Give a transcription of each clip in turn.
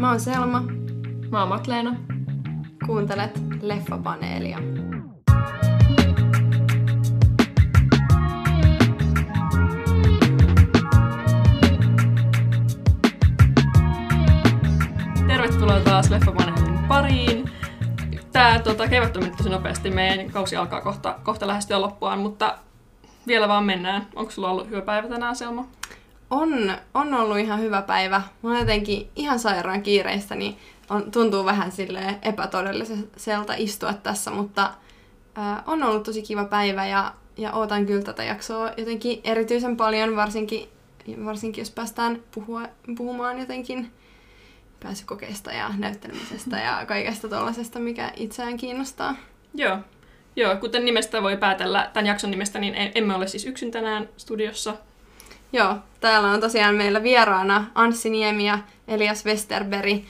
Mä oon Selma. Mä oon Matleena. Kuuntelet Leffapaneelia. Tervetuloa taas Leffapaneelin pariin. Tää tota, kevät on tosi nopeasti. Meidän kausi alkaa kohta, kohta lähestyä loppuaan, mutta vielä vaan mennään. Onko sulla ollut hyvä päivä tänään, Selma? On, on ollut ihan hyvä päivä. Mä oon jotenkin ihan sairaan kiireistä, niin on, tuntuu vähän sille epätodelliselta istua tässä, mutta ää, on ollut tosi kiva päivä ja, ja ootan kyllä tätä jaksoa jotenkin erityisen paljon, varsinkin, varsinkin jos päästään puhua, puhumaan jotenkin pääsykokeista ja näyttelemisestä ja kaikesta tuollaisesta, mikä itseään kiinnostaa. Joo. Joo, kuten nimestä voi päätellä, tämän jakson nimestä, niin emme ole siis yksin tänään studiossa. Joo, täällä on tosiaan meillä vieraana Anssi Niemi ja Elias Westerberg.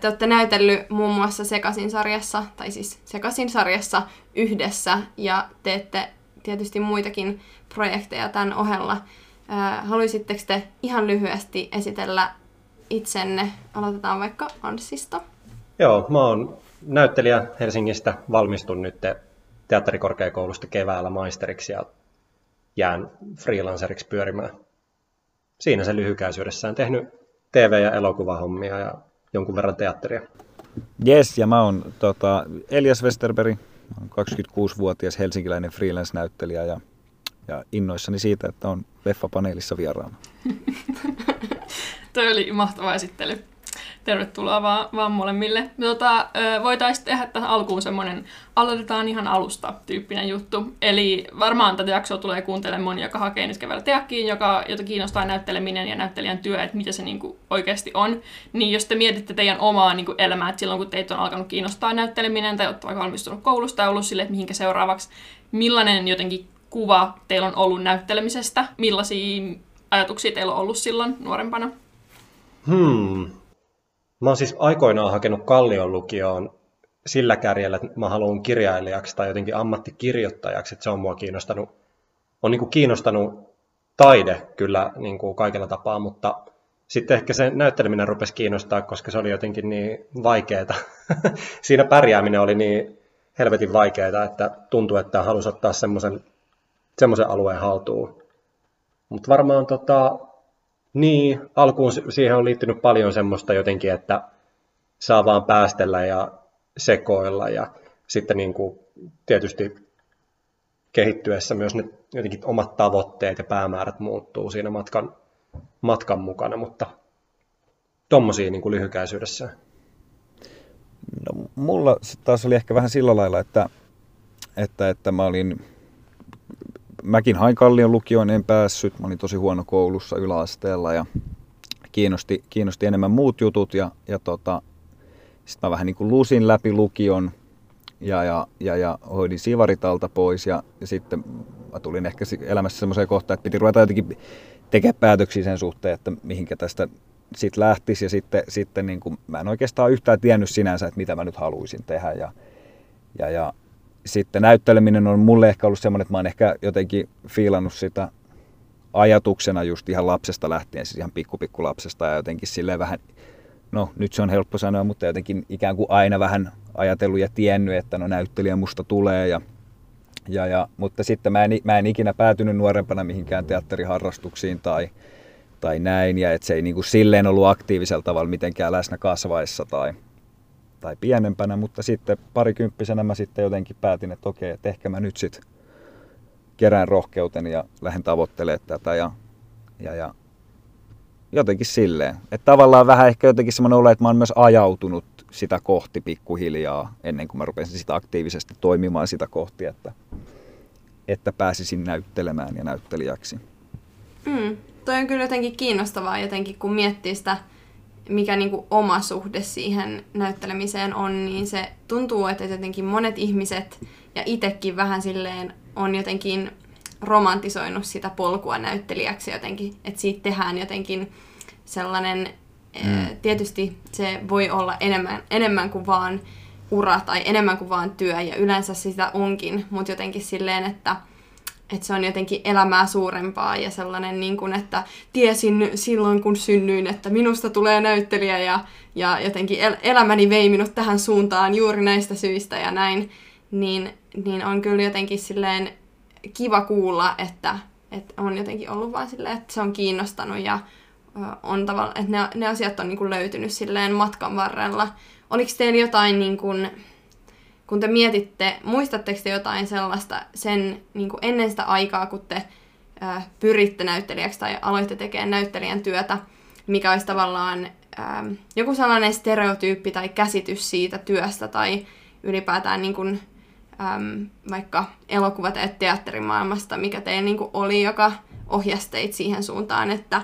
Te olette näytellyt muun muassa Sekasin sarjassa, tai siis Sekasin sarjassa yhdessä, ja teette tietysti muitakin projekteja tämän ohella. Haluaisitteko te ihan lyhyesti esitellä itsenne? Aloitetaan vaikka Anssista. Joo, mä oon näyttelijä Helsingistä, valmistun nyt teatterikorkeakoulusta keväällä maisteriksi ja jään freelanceriksi pyörimään. Siinä se lyhykäisyydessään tehnyt TV- ja elokuvahommia ja jonkun verran teatteria. Yes, ja mä oon tota, Elias Westerberg, 26-vuotias helsinkiläinen freelance-näyttelijä ja, ja innoissani siitä, että on leffapaneelissa vieraana. Toi oli mahtava esittely. Tervetuloa vaan, vaan molemmille. Tota, Voitaisiin tehdä tähän alkuun semmoinen, aloitetaan ihan alusta tyyppinen juttu. Eli varmaan tätä jaksoa tulee kuuntelemaan moni, joka hakee nyt keväällä teakkiin, joka, jota kiinnostaa näytteleminen ja näyttelijän työ, että mitä se niinku oikeasti on. Niin jos te mietitte teidän omaa niinku elämää, että silloin kun teitä on alkanut kiinnostaa näytteleminen tai olette vaikka valmistunut koulusta ja ollut sille, että mihinkä seuraavaksi, millainen jotenkin kuva teillä on ollut näyttelemisestä, millaisia ajatuksia teillä on ollut silloin nuorempana? Hmm, Mä oon siis aikoinaan hakenut Kallion lukioon sillä kärjellä, että mä haluan kirjailijaksi tai jotenkin ammattikirjoittajaksi, että se on mua kiinnostanut, on niin kuin kiinnostanut taide kyllä niin kuin kaikella tapaa, mutta sitten ehkä se näytteleminen rupesi kiinnostaa, koska se oli jotenkin niin vaikeaa. Siinä pärjääminen oli niin helvetin vaikeaa, että tuntui, että halusi ottaa semmoisen, semmoisen alueen haltuun. Mutta varmaan tota, niin, alkuun siihen on liittynyt paljon semmoista jotenkin, että saa vaan päästellä ja sekoilla ja sitten niin kuin tietysti kehittyessä myös ne jotenkin omat tavoitteet ja päämäärät muuttuu siinä matkan, matkan mukana, mutta tuommoisia niin kuin lyhykäisyydessä. No, mulla taas oli ehkä vähän sillä lailla, että, että, että mä olin mäkin hain Kallion lukioon, en päässyt. Mä olin tosi huono koulussa yläasteella ja kiinnosti, kiinnosti enemmän muut jutut. Ja, ja tota, sitten mä vähän niin kuin lusin läpi lukion ja, ja, ja, ja hoidin sivaritalta pois. Ja, ja sitten mä tulin ehkä elämässä semmoiseen kohtaan, että piti ruveta jotenkin tekemään päätöksiä sen suhteen, että mihinkä tästä sitten lähtisi. Ja sitten, sitten niin kuin, mä en oikeastaan yhtään tiennyt sinänsä, että mitä mä nyt haluaisin tehdä. Ja, ja, ja sitten näytteleminen on mulle ehkä ollut semmoinen, että mä oon ehkä jotenkin fiilannut sitä ajatuksena just ihan lapsesta lähtien, siis ihan pikku pikku lapsesta ja jotenkin silleen vähän, no nyt se on helppo sanoa, mutta jotenkin ikään kuin aina vähän ajatellut ja tiennyt, että no näyttelijä musta tulee ja, ja, ja mutta sitten mä en, mä en ikinä päätynyt nuorempana mihinkään teatteriharrastuksiin tai, tai näin ja että se ei niin kuin silleen ollut aktiivisella tavalla mitenkään läsnä kasvaessa tai, tai pienempänä, mutta sitten parikymppisenä mä sitten jotenkin päätin, että okei, että ehkä mä nyt sitten kerään rohkeuteni ja lähden tavoittelemaan tätä ja, ja, ja jotenkin silleen. Että tavallaan vähän ehkä jotenkin semmoinen olo, että mä oon myös ajautunut sitä kohti pikkuhiljaa ennen kuin mä rupesin sitä aktiivisesti toimimaan sitä kohti, että, että pääsisin näyttelemään ja näyttelijäksi. Mm, toi on kyllä jotenkin kiinnostavaa jotenkin, kun miettii sitä mikä niin kuin oma suhde siihen näyttelemiseen on, niin se tuntuu, että jotenkin monet ihmiset ja itsekin vähän silleen on jotenkin romantisoinut sitä polkua näyttelijäksi jotenkin, että siitä tehdään jotenkin sellainen, eh, mm. tietysti se voi olla enemmän, enemmän kuin vaan ura tai enemmän kuin vaan työ, ja yleensä sitä onkin, mutta jotenkin silleen, että että se on jotenkin elämää suurempaa ja sellainen, niin kuin, että tiesin silloin kun synnyin, että minusta tulee näyttelijä ja, ja jotenkin el- elämäni vei minut tähän suuntaan juuri näistä syistä ja näin, niin, niin on kyllä jotenkin silleen kiva kuulla, että, että on jotenkin ollut vaan silleen, että se on kiinnostanut ja on tavalla, että ne, ne asiat on niin kuin löytynyt silleen matkan varrella. Oliko teillä jotain niin kuin, kun te mietitte, muistatteko te jotain sellaista sen niin kuin ennen sitä aikaa, kun te ää, pyritte näyttelijäksi tai aloitte tekemään näyttelijän työtä, mikä olisi tavallaan ää, joku sellainen stereotyyppi tai käsitys siitä työstä tai ylipäätään niin kuin, äm, vaikka elokuva- tai teatterimaailmasta, mikä teillä niin kuin oli, joka ohjasi siihen suuntaan, että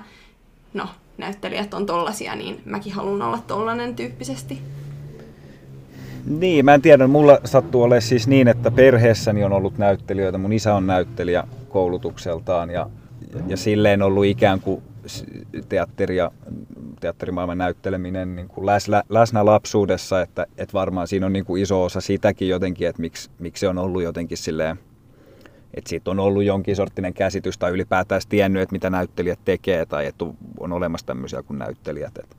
no, näyttelijät on tollasia, niin mäkin haluan olla tollanen tyyppisesti. Niin, mä en tiedä. Mulla sattuu olemaan siis niin, että perheessäni on ollut näyttelijöitä. Mun isä on näyttelijä koulutukseltaan ja, ja silleen ollut ikään kuin teatteri ja teatterimaailman näytteleminen niin kuin läsnä, läsnä lapsuudessa, että, että varmaan siinä on niin kuin iso osa sitäkin jotenkin, että miksi, miksi se on ollut jotenkin silleen, että siitä on ollut jonkin sorttinen käsitys tai ylipäätään tiennyt, että mitä näyttelijät tekee tai että on olemassa tämmöisiä kuin näyttelijät. Että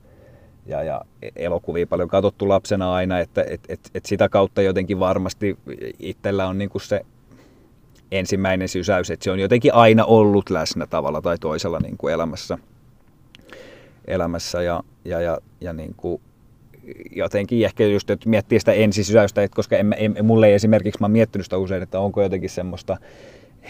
ja, ja elokuvia paljon katsottu lapsena aina, että et, et, et sitä kautta jotenkin varmasti itsellä on niin kuin se ensimmäinen sysäys, että se on jotenkin aina ollut läsnä tavalla tai toisella niin kuin elämässä. elämässä ja, ja, ja, ja niin kuin jotenkin ehkä just, että miettii sitä ensisysäystä, että koska en, en, mulle ei esimerkiksi, mä oon miettinyt sitä usein, että onko jotenkin semmoista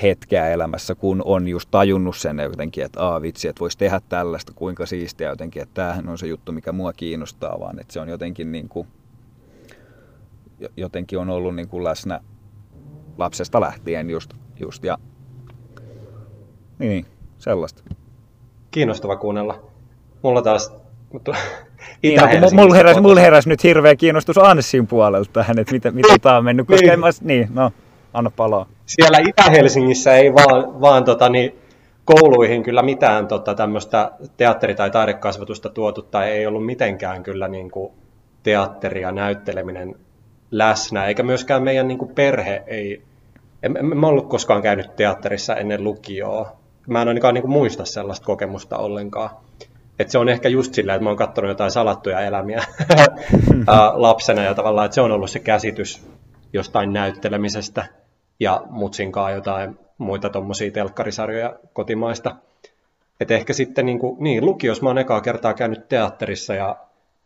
hetkeä elämässä, kun on just tajunnut sen jotenkin, että aa vitsi, että voisi tehdä tällaista, kuinka siistiä jotenkin, että tämähän on se juttu, mikä mua kiinnostaa, vaan että se on jotenkin niin kuin, jotenkin on ollut niin kuin läsnä lapsesta lähtien just, just ja niin, sellaista. Kiinnostava kuunnella. Mulla taas niin, no, mulla, heräsi, mulla heräsi nyt hirveä kiinnostus Anssin puolelta tähän, että mitä, mitä tämä on mennyt, koska niin. en mä, niin, no, anna palaa. Siellä Itä-Helsingissä ei vaan, vaan tota, niin, kouluihin kyllä mitään tota, tämmöistä teatteri- tai taidekasvatusta tuotu, tai ei ollut mitenkään kyllä niin kuin, teatteri ja näytteleminen läsnä, eikä myöskään meidän niin kuin, perhe ei, en, en, en ollut koskaan käynyt teatterissa ennen lukioa. Mä en ainakaan niin kuin, muista sellaista kokemusta ollenkaan. Et se on ehkä just sillä, että mä oon katsonut jotain salattuja elämiä lapsena ja tavallaan, että se on ollut se käsitys jostain näyttelemisestä ja mutsinkaan jotain muita tuommoisia telkkarisarjoja kotimaista. Et ehkä sitten niin, kuin, niin lukios mä oon ekaa kertaa käynyt teatterissa ja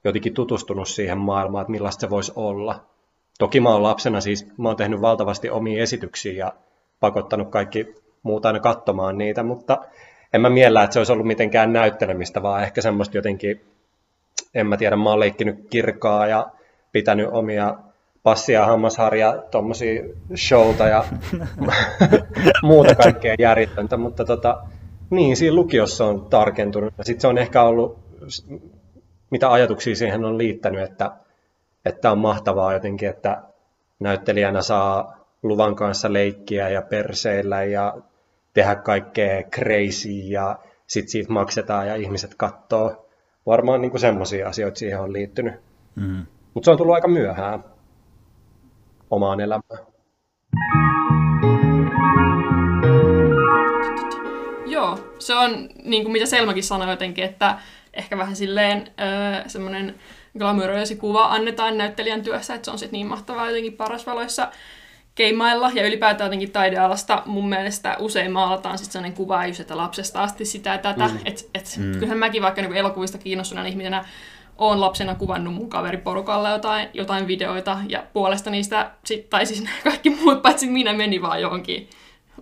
jotenkin tutustunut siihen maailmaan, että millaista se voisi olla. Toki mä oon lapsena siis, mä oon tehnyt valtavasti omia esityksiä ja pakottanut kaikki muut aina katsomaan niitä, mutta en mä miellä, että se olisi ollut mitenkään näyttelemistä, vaan ehkä semmoista jotenkin, en mä tiedä, mä oon leikkinyt kirkaa ja pitänyt omia passia ja hammasharja, tuommoisia showta ja muuta kaikkea järjettäntä, mutta tota, niin, siinä lukiossa on tarkentunut. Sitten se on ehkä ollut, mitä ajatuksia siihen on liittänyt, että, että on mahtavaa jotenkin, että näyttelijänä saa luvan kanssa leikkiä ja perseillä ja tehdä kaikkea crazy ja sitten siitä maksetaan ja ihmiset katsoo. Varmaan niin semmoisia asioita siihen on liittynyt. Mm. Mutta se on tullut aika myöhään omaan elämään. Joo, se on niin kuin mitä Selmakin sanoi jotenkin, että ehkä vähän silleen öö, semmoinen glamuröösi kuva annetaan näyttelijän työssä, että se on sitten niin mahtavaa jotenkin parasvaloissa keimailla ja ylipäätään jotenkin taidealasta mun mielestä usein maalataan sitten sellainen kuva just, että lapsesta asti sitä ja tätä. Mm. Että et, mm. kyllähän mäkin vaikka niin elokuvista kiinnostuneena ihmisenä oon lapsena kuvannut mun kaveriporukalla jotain, jotain videoita ja puolesta niistä, sit, tai siis kaikki muut paitsi minä meni vaan johonkin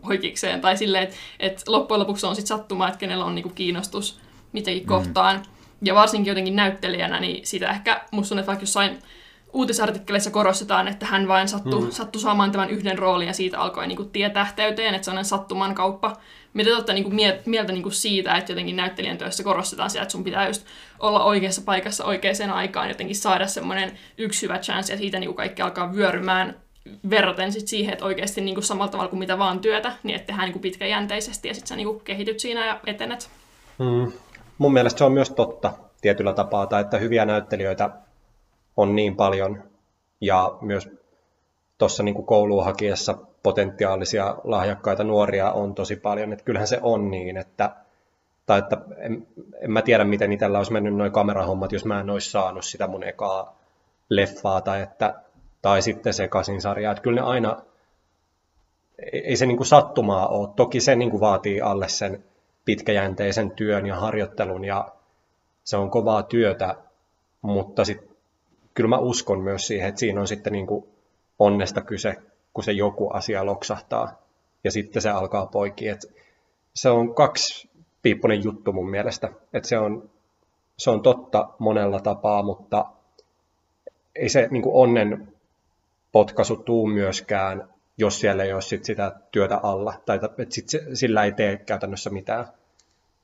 oikeikseen. Tai silleen, että et loppujen lopuksi on sitten sattuma, että kenellä on niinku kiinnostus mitäkin mm. kohtaan. Ja varsinkin jotenkin näyttelijänä, niin sitä ehkä musta on, että vaikka jossain uutisartikkeleissa korostetaan, että hän vain sattui, mm. sattui saamaan tämän yhden roolin ja siitä alkoi niin kuin, tie tähteyteen, että se on sattuman kauppa. Mitä te niin kuin, mieltä niin kuin siitä, että jotenkin näyttelijän työssä korostetaan sitä, että sun pitää just olla oikeassa paikassa oikeaan aikaan, jotenkin saada semmoinen yksi hyvä chance ja siitä niin kuin kaikki alkaa vyörymään verraten sit siihen, että oikeasti niin kuin samalla tavalla kuin mitä vaan työtä, niin että tehdään niin kuin pitkäjänteisesti ja sitten sä niin kuin kehityt siinä ja etenet. Mm. Mun mielestä se on myös totta tietyllä tapaa, tai että hyviä näyttelijöitä on niin paljon ja myös tuossa niin kouluun hakiessa potentiaalisia lahjakkaita nuoria on tosi paljon, että kyllähän se on niin, että tai että en, en mä tiedä, miten itsellä olisi mennyt noin kamerahommat, jos mä en olisi saanut sitä mun ekaa leffaa tai, että, tai sitten se kasin sarja. Että kyllä ne aina, ei se niin kuin sattumaa ole. Toki se niin kuin vaatii alle sen pitkäjänteisen työn ja harjoittelun ja se on kovaa työtä, mutta sit, kyllä mä uskon myös siihen, että siinä on sitten niin kuin onnesta kyse, kun se joku asia loksahtaa ja sitten se alkaa poikia. Et se on kaksi piippunen juttu mun mielestä. että se, on, se on totta monella tapaa, mutta ei se niin onnen potkaisu tuu myöskään, jos siellä ei ole sit sitä työtä alla. Tai että sit sillä ei tee käytännössä mitään,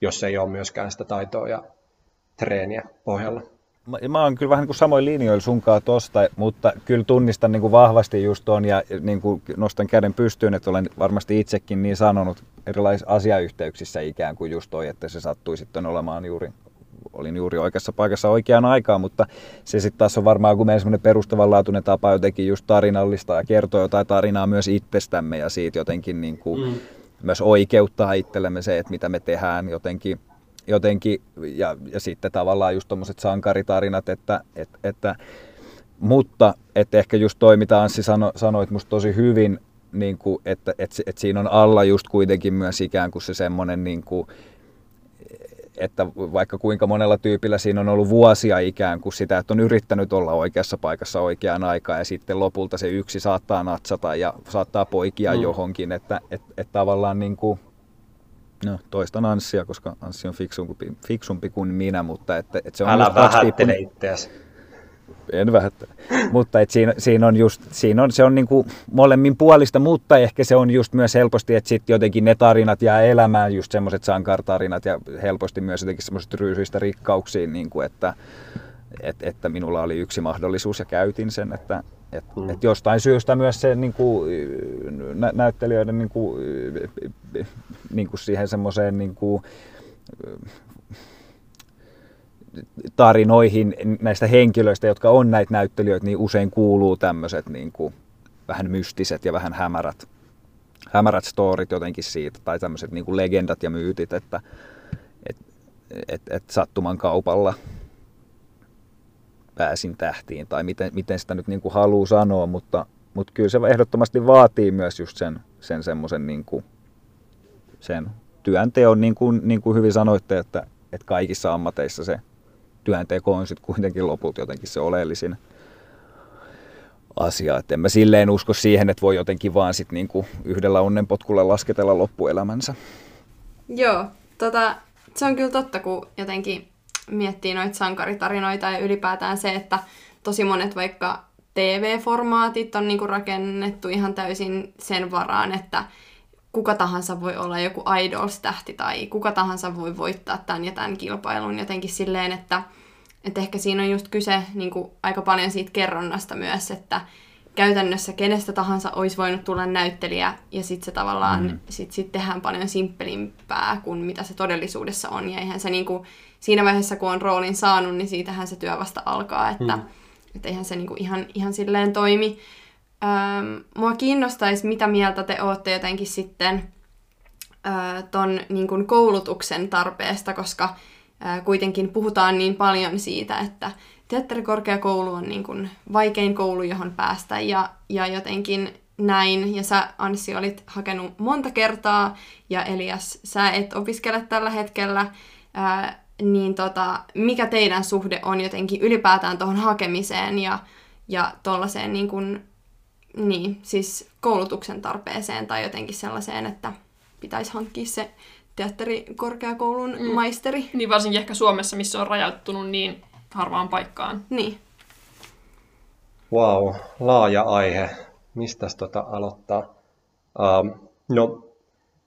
jos ei ole myöskään sitä taitoa ja treeniä pohjalla. Mä, mä oon kyllä vähän niin kuin samoin linjoilla sunkaan tosta, mutta kyllä tunnistan niin kuin vahvasti just ton ja niin kuin nostan käden pystyyn, että olen varmasti itsekin niin sanonut erilaisissa asiayhteyksissä ikään kuin just toi, että se sattui sitten olemaan juuri olin juuri oikeassa paikassa oikeaan aikaan, mutta se sitten taas on varmaan kuin meidän semmoinen perustavanlaatuinen tapa jotenkin just tarinallista ja kertoa jotain tarinaa myös itsestämme ja siitä jotenkin niin kuin mm. myös oikeuttaa itsellemme se, että mitä me tehdään jotenkin jotenkin, ja, ja sitten tavallaan just tuommoiset sankaritarinat, että, että, että mutta että ehkä just toi, mitä Anssi sano, sanoit musta tosi hyvin, niin kuin, että, että, että siinä on alla just kuitenkin myös ikään kuin se semmoinen, niin kuin, että vaikka kuinka monella tyypillä siinä on ollut vuosia ikään kuin sitä, että on yrittänyt olla oikeassa paikassa oikeaan aikaan ja sitten lopulta se yksi saattaa natsata ja saattaa poikia mm. johonkin, että, että, että tavallaan niin kuin, No, toistan Anssia, koska Anssi on fiksumpi, fiksumpi kuin minä, mutta että, että se on Älä vähättele itseäsi. En vähättele. mutta että siinä, siinä, on just, siinä on, se on niin kuin molemmin puolista, mutta ehkä se on just myös helposti, että sitten jotenkin ne tarinat jää elämään, just semmoiset sankartarinat ja helposti myös jotenkin semmoiset ryysyistä rikkauksiin, niin kuin että, että, että minulla oli yksi mahdollisuus ja käytin sen, että, et, mm. et jostain syystä myös se niin kuin, nä- näyttelijöiden niin kuin, niin kuin siihen semmoiseen niin kuin, tarinoihin näistä henkilöistä, jotka on näitä näyttelijöitä, niin usein kuuluu tämmöiset niin kuin, vähän mystiset ja vähän hämärät, hämärät storit jotenkin siitä, tai tämmöiset niin kuin legendat ja myytit, että et, et, et sattuman kaupalla pääsin tähtiin, tai miten, miten sitä nyt niin kuin haluaa sanoa, mutta, mutta kyllä se ehdottomasti vaatii myös just sen, sen semmoisen niin kuin, sen työnteon, niin kuin, niin kuin hyvin sanoitte, että, että kaikissa ammateissa se työnteko on sitten kuitenkin lopulta jotenkin se oleellisin asia. Et en mä silleen usko siihen, että voi jotenkin vaan sit niinku yhdellä onnenpotkulla lasketella loppuelämänsä. Joo, tota, se on kyllä totta, kun jotenkin miettii noita sankaritarinoita ja ylipäätään se, että tosi monet vaikka TV-formaatit on niinku rakennettu ihan täysin sen varaan, että kuka tahansa voi olla joku idols-tähti tai kuka tahansa voi voittaa tämän ja tämän kilpailun jotenkin silleen, että, että ehkä siinä on just kyse niin kuin aika paljon siitä kerronnasta myös, että käytännössä kenestä tahansa olisi voinut tulla näyttelijä ja sitten se tavallaan mm. sit, sit tehdään paljon simppelimpää kuin mitä se todellisuudessa on ja eihän se niin kuin, siinä vaiheessa kun on roolin saanut, niin siitähän se työ vasta alkaa, että mm. et eihän se niin kuin ihan, ihan silleen toimi. Öm, mua kiinnostaisi, mitä mieltä te olette jotenkin sitten ö, ton niin kuin koulutuksen tarpeesta, koska ö, kuitenkin puhutaan niin paljon siitä, että teatterikorkeakoulu on niin kuin vaikein koulu, johon päästä ja, ja jotenkin näin. Ja sä, Anssi, olit hakenut monta kertaa ja Elias, sä et opiskele tällä hetkellä. Ää, niin tota, mikä teidän suhde on jotenkin ylipäätään tuohon hakemiseen ja, ja tuollaiseen niin kuin niin, siis koulutuksen tarpeeseen tai jotenkin sellaiseen, että pitäisi hankkia se teatterikorkeakoulun mm. maisteri. Niin varsinkin ehkä Suomessa, missä on rajoittunut niin harvaan paikkaan. Niin. Wow, laaja aihe. Mistä tota aloittaa? Um, no,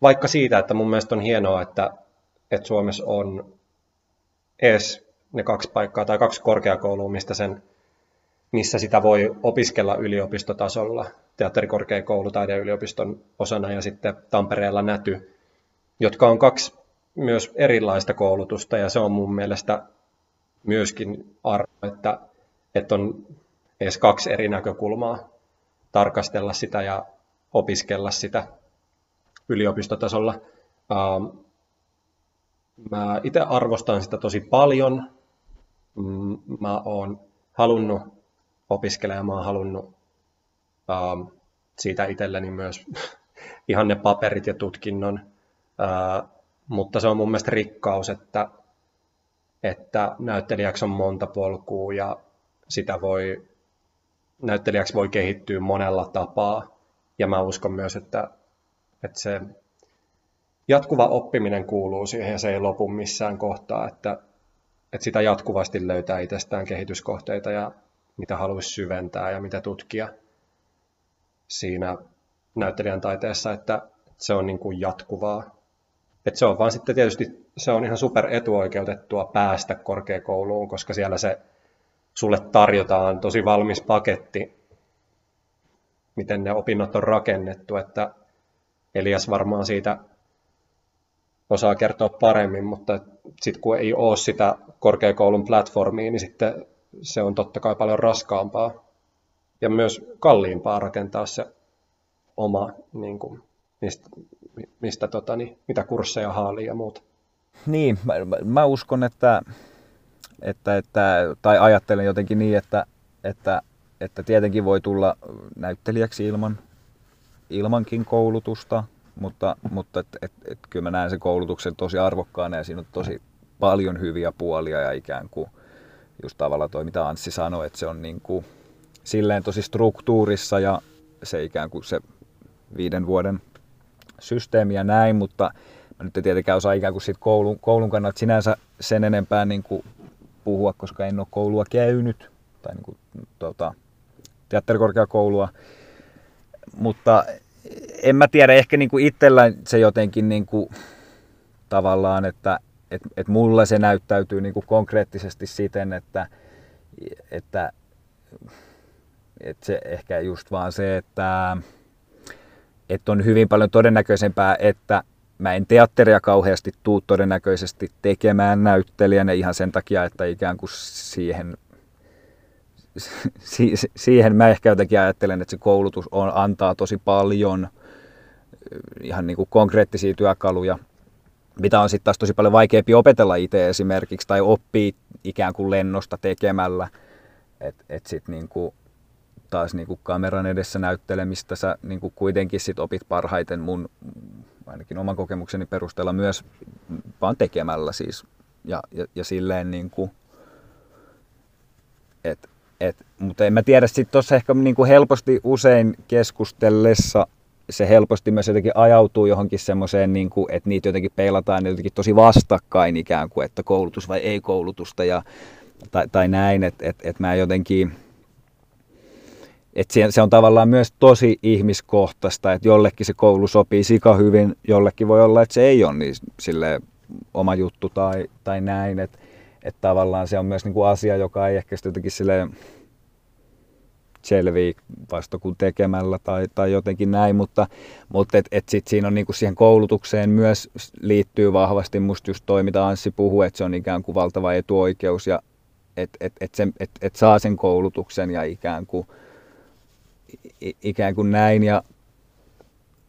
vaikka siitä, että mun mielestä on hienoa, että, että Suomessa on edes ne kaksi paikkaa tai kaksi korkeakoulua, mistä sen missä sitä voi opiskella yliopistotasolla, teatterikorkeakoulu taideyliopiston osana ja sitten Tampereella Näty, jotka on kaksi myös erilaista koulutusta ja se on mun mielestä myöskin arvo, että, että on edes kaksi eri näkökulmaa tarkastella sitä ja opiskella sitä yliopistotasolla. Ähm, mä itse arvostan sitä tosi paljon. Mm, mä oon halunnut opiskella ja mä oon halunnut ähm, siitä itselleni myös ihan ne paperit ja tutkinnon. Äh, mutta se on mun mielestä rikkaus, että, että näyttelijäksi on monta polkua ja sitä voi, näyttelijäksi voi kehittyä monella tapaa. Ja mä uskon myös, että, että se jatkuva oppiminen kuuluu siihen ja se ei lopu missään kohtaa, että, että sitä jatkuvasti löytää itsestään kehityskohteita ja mitä haluaisi syventää ja mitä tutkia siinä näyttelijän taiteessa, että se on niin kuin jatkuvaa. että se on vaan sitten tietysti, se on ihan super etuoikeutettua päästä korkeakouluun, koska siellä se sulle tarjotaan tosi valmis paketti, miten ne opinnot on rakennettu, että Elias varmaan siitä osaa kertoa paremmin, mutta sitten kun ei ole sitä korkeakoulun platformia, niin sitten se on totta kai paljon raskaampaa ja myös kalliimpaa rakentaa se oma, niin kuin, mistä, mistä tota, niin, mitä kursseja haalii ja muuta. Niin, mä, mä uskon, että, että, että, tai ajattelen jotenkin niin, että, että, että tietenkin voi tulla näyttelijäksi ilman, ilmankin koulutusta, mutta, mutta et, et, et, kyllä mä näen sen koulutuksen tosi arvokkaana ja siinä on tosi paljon hyviä puolia ja ikään kuin just tavallaan toi, mitä Anssi sanoi, että se on niin kuin silleen tosi struktuurissa ja se ikään kuin se viiden vuoden systeemi ja näin, mutta mä nyt en tietenkään osaa ikään kuin siitä koulun, koulun kannalta sinänsä sen enempää niin kuin puhua, koska en ole koulua käynyt, tai niin kuin, tuota, teatterikorkeakoulua, mutta en mä tiedä, ehkä niin kuin itsellä se jotenkin niin kuin, tavallaan, että et, et mulla se näyttäytyy niin kuin konkreettisesti siten, että, että, että se ehkä just vaan se, että, että on hyvin paljon todennäköisempää, että mä en teatteria kauheasti tuu todennäköisesti tekemään näyttelijänä ihan sen takia, että ikään kuin siihen, si, siihen mä ehkä jotenkin ajattelen, että se koulutus on, antaa tosi paljon ihan niin kuin konkreettisia työkaluja, mitä on sitten taas tosi paljon vaikeampi opetella itse esimerkiksi tai oppii ikään kuin lennosta tekemällä. Että et sitten niin kuin taas niin kuin kameran edessä näyttelemistä sä niin kuin kuitenkin sit opit parhaiten mun ainakin oman kokemukseni perusteella myös vaan tekemällä siis. Ja, ja, ja silleen niin kuin, et, et, mutta en mä tiedä, sitten tuossa ehkä niin kuin helposti usein keskustellessa se helposti myös jotenkin ajautuu johonkin semmoiseen, niin kuin, että niitä jotenkin peilataan jotenkin tosi vastakkain ikään kuin, että koulutus vai ei koulutusta ja, tai, tai näin, että et, et mä jotenkin, että se on tavallaan myös tosi ihmiskohtaista, että jollekin se koulu sopii sika hyvin, jollekin voi olla, että se ei ole niin sille oma juttu tai, tai näin, että että tavallaan se on myös niin kuin asia, joka ei ehkä jotenkin silleen selviä vasta kuin tekemällä tai, tai jotenkin näin, mutta, mutta et, et sit siinä on niin kuin siihen koulutukseen myös liittyy vahvasti musta just toi, mitä Anssi puhuu, että se on ikään kuin valtava etuoikeus ja että et, et et, et saa sen koulutuksen ja ikään kuin, ikään kuin näin ja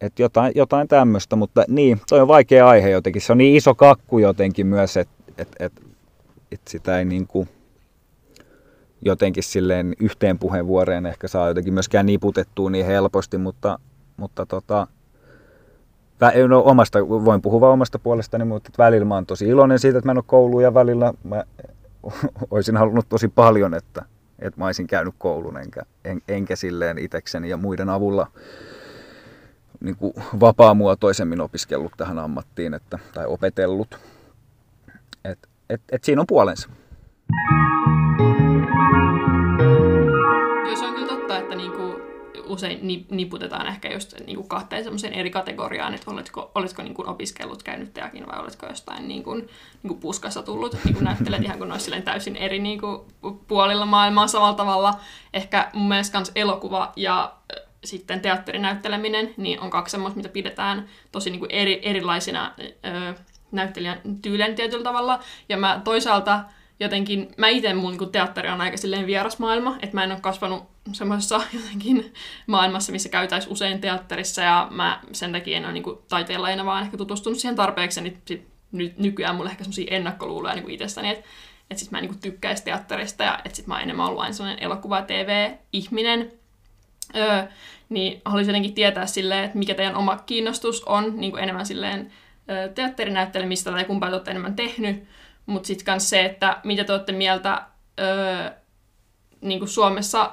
et jotain, jotain tämmöistä, mutta niin, toi on vaikea aihe jotenkin. Se on niin iso kakku jotenkin myös, että et, et, et sitä ei niin kuin, jotenkin silleen yhteen puheenvuoreen ehkä saa jotenkin myöskään niputettua niin helposti, mutta, mutta tota, no omasta, voin puhua omasta puolestani, mutta välillä mä oon tosi iloinen siitä, että mä en ole kouluun ja välillä mä olisin halunnut tosi paljon, että, että mä olisin käynyt koulun enkä, en, enkä silleen itekseni ja muiden avulla niin kuin vapaamuotoisemmin opiskellut tähän ammattiin että, tai opetellut. Et, et, siinä on puolensa. usein niputetaan ehkä just niin kuin kahteen semmoiseen eri kategoriaan, että oletko, oletko niin kuin opiskellut, käynyt teakin vai oletko jostain niin kuin, niin kuin puskassa tullut, niin kuin näyttelet ihan kun olisi täysin eri niin kuin puolilla maailmaa samalla tavalla. Ehkä mun mielestä kans elokuva ja sitten teatterinäytteleminen niin on kaksi semmoista, mitä pidetään tosi niin kuin eri, erilaisina näyttelijän tyylen tietyllä tavalla. Ja mä toisaalta jotenkin, mä itse mun niin teatteri on aika silleen vieras maailma, että mä en ole kasvanut semmoisessa jotenkin maailmassa, missä käytäisiin usein teatterissa, ja mä sen takia en ole niin taiteella vaan ehkä tutustunut siihen tarpeeksi, niin sit, nyt, nykyään mulla ehkä semmoisia ennakkoluuloja niin itsestäni, että että sit mä en niin tykkäisi teatterista, ja että sit mä oon enemmän ollut aina sellainen elokuva-tv-ihminen, öö, niin haluaisin jotenkin tietää silleen, että mikä teidän oma kiinnostus on niin enemmän silleen teatterinäyttelemistä tai kumpaa te olette enemmän tehnyt, mutta sitten myös se, että mitä te olette mieltä öö, niin kuin Suomessa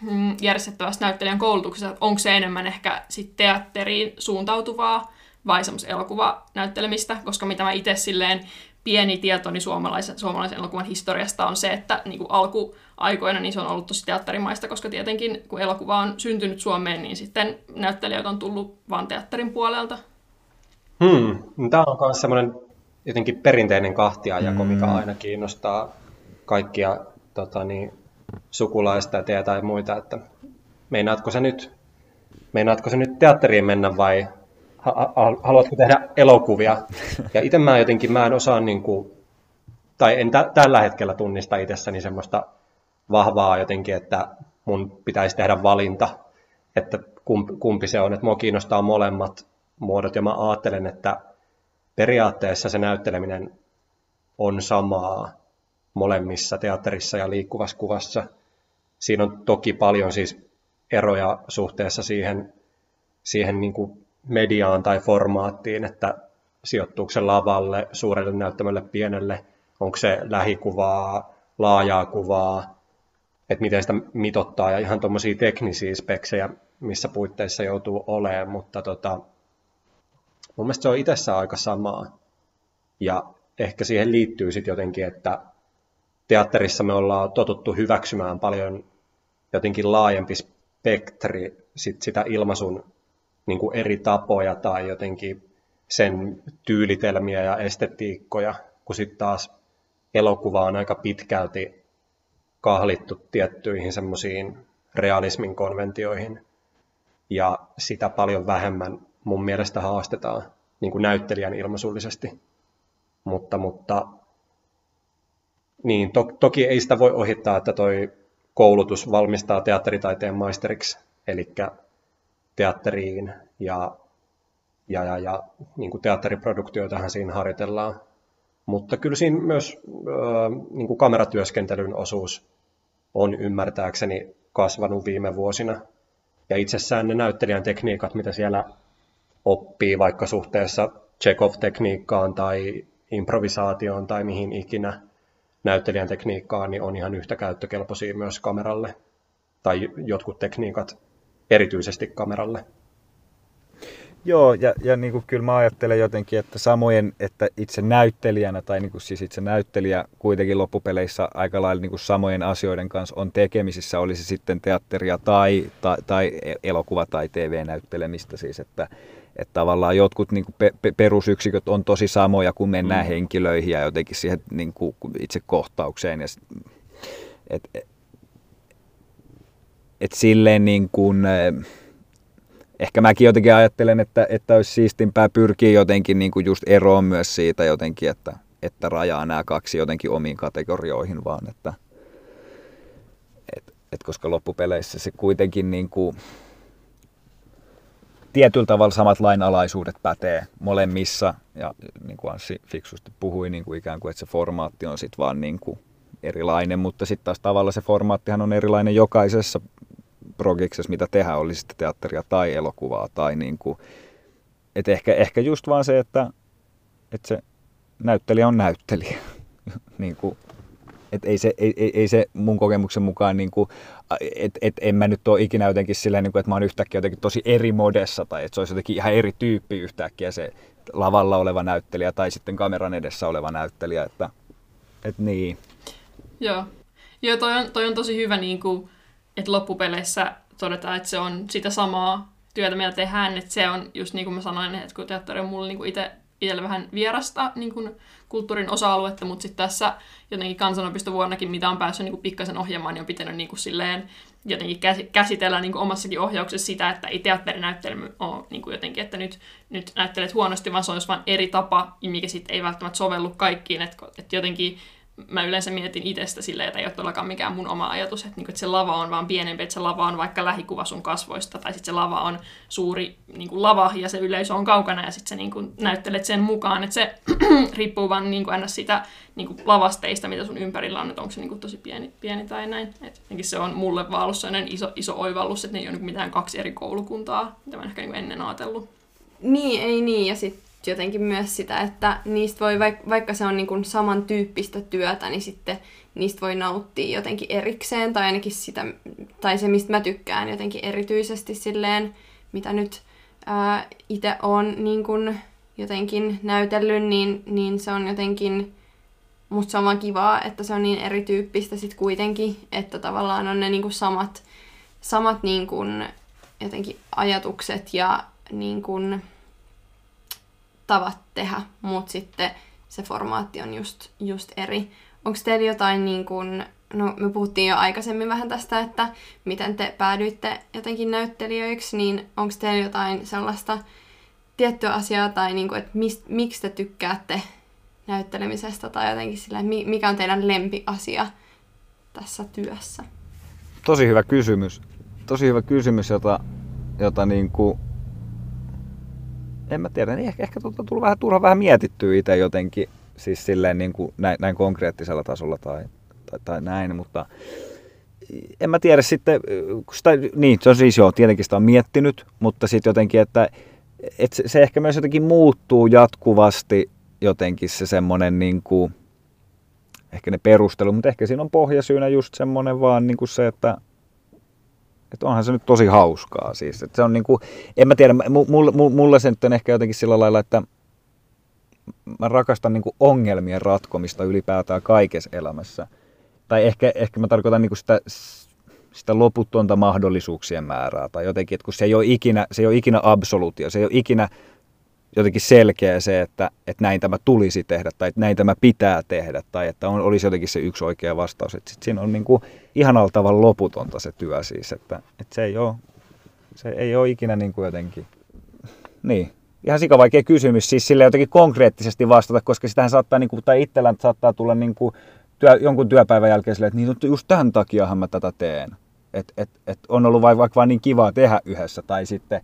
mm, järjestettävästä näyttelijän koulutuksesta, onko se enemmän ehkä sit teatteriin suuntautuvaa vai semmoista elokuvanäyttelemistä, koska mitä mä itse silleen pieni tietoni suomalaisen, suomalaisen elokuvan historiasta on se, että niin kuin alkuaikoina niin se on ollut tosi teatterimaista, koska tietenkin kun elokuva on syntynyt Suomeen, niin sitten näyttelijöitä on tullut vain teatterin puolelta. Hmm. Tämä on myös semmoinen jotenkin perinteinen kahtiajako, mm. mikä aina kiinnostaa kaikkia tota, niin, sukulaista ja tai muita, että meinaatko sä nyt, meinaatko sä nyt teatteriin mennä vai haluatko tehdä elokuvia? Ja itse mä jotenkin, mä en osaa, niin kuin, tai en t- tällä hetkellä tunnista itsessäni semmoista vahvaa jotenkin, että mun pitäisi tehdä valinta, että kumpi, kumpi se on, että mua kiinnostaa molemmat muodot, ja mä ajattelen, että periaatteessa se näytteleminen on samaa molemmissa teatterissa ja liikkuvassa kuvassa. Siinä on toki paljon siis eroja suhteessa siihen, siihen niin kuin mediaan tai formaattiin, että sijoittuuko se lavalle, suurelle näyttämölle, pienelle, onko se lähikuvaa, laajaa kuvaa, että miten sitä mitottaa ja ihan tuommoisia teknisiä speksejä, missä puitteissa joutuu olemaan, mutta tota, mun mielestä se on itsessä aika samaa. Ja ehkä siihen liittyy sitten jotenkin, että teatterissa me ollaan totuttu hyväksymään paljon jotenkin laajempi spektri sit sitä ilmaisun niin kuin eri tapoja tai jotenkin sen tyylitelmiä ja estetiikkoja, kun sitten taas elokuva on aika pitkälti kahlittu tiettyihin semmoisiin realismin konventioihin ja sitä paljon vähemmän mun mielestä haastetaan niin kuin näyttelijän ilmaisullisesti. Mutta, mutta niin, to, toki ei sitä voi ohittaa, että toi koulutus valmistaa teatteritaiteen maisteriksi, eli teatteriin ja, ja, ja, ja niin kuin teatteriproduktioitahan siinä harjoitellaan. Mutta kyllä siinä myös äh, niin kuin kameratyöskentelyn osuus on ymmärtääkseni kasvanut viime vuosina. Ja itsessään ne näyttelijän tekniikat, mitä siellä oppii vaikka suhteessa check-off-tekniikkaan tai improvisaatioon tai mihin ikinä näyttelijän tekniikkaan, niin on ihan yhtä käyttökelpoisia myös kameralle. Tai jotkut tekniikat erityisesti kameralle. Joo, ja, ja niin kuin kyllä mä ajattelen jotenkin, että samojen, että itse näyttelijänä, tai niin kuin siis itse näyttelijä kuitenkin loppupeleissä aika lailla niin kuin samojen asioiden kanssa on tekemisissä, olisi sitten teatteria tai, tai, tai elokuva- tai TV-näyttelemistä siis, että, että tavallaan jotkut niin kuin pe, pe, perusyksiköt on tosi samoja, kun mennään mm. henkilöihin ja jotenkin siihen niin kuin itse kohtaukseen. Ja, et, et, et silleen niin kuin, ehkä mäkin jotenkin ajattelen, että, että olisi siistimpää pyrkiä jotenkin niin kuin just eroon myös siitä jotenkin, että, että rajaa nämä kaksi jotenkin omiin kategorioihin, vaan että et, et koska loppupeleissä se kuitenkin niin kuin, tietyllä tavalla samat lainalaisuudet pätee molemmissa, ja niin kuin Anssi fiksusti puhui, niin kuin ikään kuin, että se formaatti on sitten vaan niin kuin erilainen, mutta sitten taas tavalla se formaattihan on erilainen jokaisessa progiksessa, mitä tehdään, oli sitten teatteria tai elokuvaa. Tai niin kuin, et ehkä, ehkä just vaan se, että, että se näyttelijä on näyttelijä. niin kuin, et ei, se, ei, ei, ei se mun kokemuksen mukaan, niin kuin, et, et en mä nyt ole ikinä jotenkin silleen, niin kuin, että mä oon yhtäkkiä jotenkin tosi eri modessa tai että se olisi jotenkin ihan eri tyyppi yhtäkkiä se lavalla oleva näyttelijä tai sitten kameran edessä oleva näyttelijä. Että, et niin. Joo. Joo, toi on, toi on tosi hyvä niin kuin, että loppupeleissä todetaan, että se on sitä samaa työtä, mitä tehdään, että se on just niin kuin mä sanoin, että kun teatteri on mulle niin itse itselle vähän vierasta niin kuin kulttuurin osa-aluetta, mutta sitten tässä jotenkin kansanopistovuonnakin, mitä on päässyt niin kuin pikkasen ohjelmaan, niin on pitänyt niin kuin silleen jotenkin käsitellä niin kuin omassakin ohjauksessa sitä, että ei teatterinäyttelmy ole niin kuin jotenkin, että nyt, nyt näyttelet huonosti, vaan se olisi vain eri tapa, mikä sitten ei välttämättä sovellu kaikkiin, että, että jotenkin mä yleensä mietin itsestä silleen, että ei ole todellakaan mikään mun oma ajatus, että, niinku, että se lava on vaan pienempi, että se lava on vaikka lähikuva sun kasvoista, tai sitten se lava on suuri niinku, lava ja se yleisö on kaukana ja sitten sä niinku, näyttelet sen mukaan, että se riippuu vaan niinku, aina sitä niinku, lavasteista, mitä sun ympärillä on, että onko se niinku, tosi pieni, pieni tai näin. Et, se on mulle vaan ollut iso, iso oivallus, että ne ei ole niinku, mitään kaksi eri koulukuntaa, mitä mä ehkä niinku, ennen ajatellut. Niin, ei niin. Ja sitten jotenkin myös sitä, että niistä voi, vaikka se on niin kuin samantyyppistä työtä, niin sitten niistä voi nauttia jotenkin erikseen, tai ainakin sitä, tai se, mistä mä tykkään jotenkin erityisesti silleen, mitä nyt itse on niin kuin jotenkin näytellyt, niin, niin se on jotenkin, musta se on vaan kivaa, että se on niin erityyppistä sitten kuitenkin, että tavallaan on ne niin kuin samat, samat niin kuin jotenkin ajatukset ja niin kuin, tavat tehdä, mutta sitten se formaatti on just, just eri. Onko teillä jotain, niin kun, no me puhuttiin jo aikaisemmin vähän tästä, että miten te päädyitte jotenkin näyttelijöiksi, niin onko teillä jotain sellaista tiettyä asiaa tai niin kuin, että mist, miksi te tykkäätte näyttelemisestä tai jotenkin sillä, mikä on teidän lempiasia tässä työssä? Tosi hyvä kysymys. Tosi hyvä kysymys, jota, jota niin kuin en mä tiedä, niin ehkä, ehkä tullut vähän turha vähän mietittyä itse jotenkin, siis silleen niin kuin näin, näin konkreettisella tasolla tai, tai, tai näin, mutta en mä tiedä sitten, sitä, niin se on siis joo, tietenkin sitä on miettinyt, mutta sitten jotenkin, että, että se, se ehkä myös jotenkin muuttuu jatkuvasti jotenkin se semmoinen niin kuin, ehkä ne perustelu, mutta ehkä siinä on pohjasyynä just semmoinen vaan niin kuin se, että että onhan se nyt tosi hauskaa siis. Että se on niinku, en mä tiedä, mulle, mulle se nyt on ehkä jotenkin sillä lailla, että mä rakastan niinku ongelmien ratkomista ylipäätään kaikessa elämässä. Tai ehkä, ehkä mä tarkoitan niinku sitä, sitä loputtonta mahdollisuuksien määrää. Tai jotenkin, että kun se ei ole ikinä, se ei ole ikinä absoluutio, se ei ole ikinä jotenkin selkeä se, että, että näin tämä tulisi tehdä tai että näin tämä pitää tehdä tai että on, olisi jotenkin se yksi oikea vastaus. Että sit siinä on niin kuin ihanalla tavalla loputonta se työ siis, että, että se, ei ole, se ei ole ikinä niin kuin jotenkin, niin, ihan sikavaikea kysymys siis sille jotenkin konkreettisesti vastata, koska sitähän saattaa, niin kuin, tai itsellään saattaa tulla niin kuin työ, jonkun työpäivän jälkeen silleen, että niin, just tämän takiahan mä tätä teen. Että et, et on ollut vaikka vaan niin kivaa tehdä yhdessä tai sitten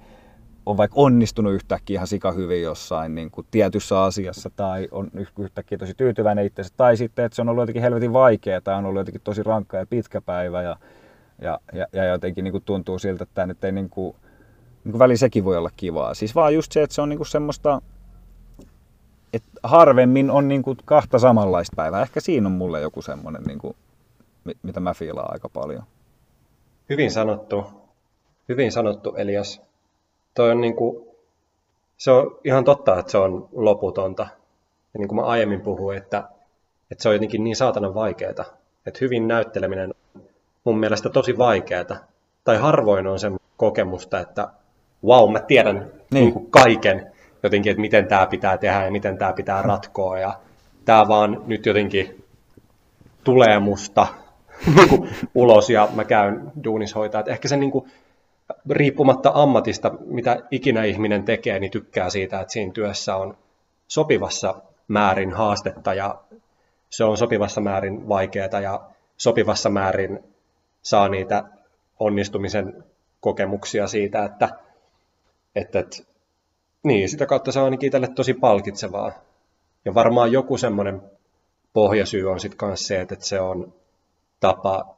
on vaikka onnistunut yhtäkkiä ihan sika hyvin jossain niin kuin tietyssä asiassa tai on yhtäkkiä tosi tyytyväinen itsensä tai sitten, että se on ollut jotenkin helvetin vaikeaa tai on ollut jotenkin tosi rankka ja pitkä päivä ja, ja, ja, ja jotenkin niin kuin tuntuu siltä, että tämä nyt ei niin kuin, niin kuin väli sekin voi olla kivaa. Siis vaan just se, että se on niin kuin semmoista, että harvemmin on niin kuin kahta samanlaista päivää. Ehkä siinä on mulle joku semmoinen, niin kuin, mitä mä fiilaan aika paljon. Hyvin sanottu. Hyvin sanottu, Elias toi on niin kuin, se on ihan totta, että se on loputonta. Ja niin kuin mä aiemmin puhuin, että, että se on jotenkin niin saatanan vaikeaa. Että hyvin näytteleminen mun mielestä tosi vaikeaa. Tai harvoin on sen kokemusta, että wow, mä tiedän niin. Niin kuin kaiken jotenkin, että miten tämä pitää tehdä ja miten tämä pitää ratkoa. Ja tämä vaan nyt jotenkin tulee musta niin ulos ja mä käyn duunishoitaa. Että ehkä se niin kuin, riippumatta ammatista, mitä ikinä ihminen tekee, niin tykkää siitä, että siinä työssä on sopivassa määrin haastetta ja se on sopivassa määrin vaikeaa ja sopivassa määrin saa niitä onnistumisen kokemuksia siitä, että, että, että niin, sitä kautta se on ainakin itselle tosi palkitsevaa. Ja varmaan joku semmoinen pohjasyy on sitten myös se, että se on tapa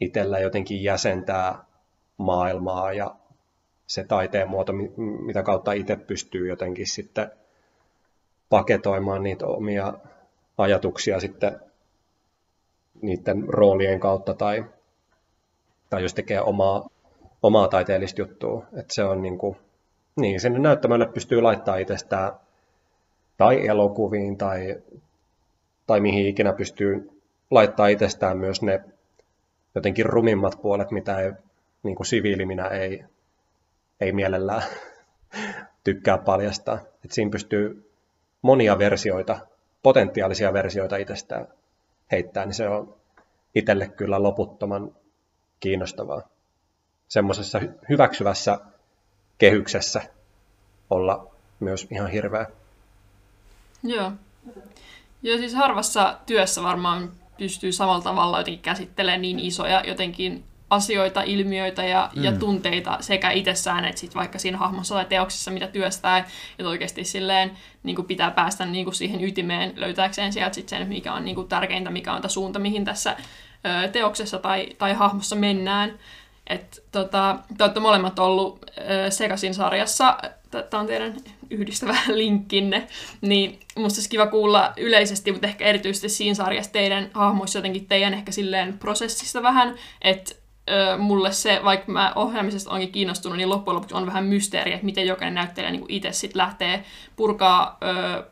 itsellä jotenkin jäsentää maailmaa ja se taiteen muoto, mitä kautta itse pystyy jotenkin sitten paketoimaan niitä omia ajatuksia sitten niiden roolien kautta tai, tai jos tekee omaa, omaa taiteellista juttua. Että se on niin kuin, niin, sinne näyttämölle pystyy laittaa itsestään tai elokuviin tai, tai mihin ikinä pystyy laittaa itsestään myös ne jotenkin rumimmat puolet, mitä ei niin kuin siviili minä ei, ei mielellään tykkää paljastaa. Et siinä pystyy monia versioita, potentiaalisia versioita itsestään heittää, niin se on itselle kyllä loputtoman kiinnostavaa. Semmoisessa hyväksyvässä kehyksessä olla myös ihan hirveä. Joo. Ja siis harvassa työssä varmaan pystyy samalla tavalla jotenkin käsittelemään niin isoja jotenkin asioita, ilmiöitä ja, mm. ja tunteita sekä itsessään että sit vaikka siinä hahmossa tai teoksessa, mitä työstää. Että oikeasti silleen niin kuin pitää päästä niin kuin siihen ytimeen löytääkseen sieltä sit sen, mikä on niin kuin tärkeintä, mikä on tämä suunta, mihin tässä ö, teoksessa tai, tai hahmossa mennään. Et, tota, te olette molemmat ollut ö, Sekasin sarjassa, tämä on teidän yhdistävä linkkinne, niin musta olisi kiva kuulla yleisesti, mutta ehkä erityisesti siinä sarjassa teidän hahmoissa jotenkin teidän ehkä silleen prosessista vähän, että mulle se, vaikka mä ohjaamisesta onkin kiinnostunut, niin loppujen lopuksi on vähän mysteeri, että miten jokainen näyttelijä niin itse sitten lähtee purkaa ö,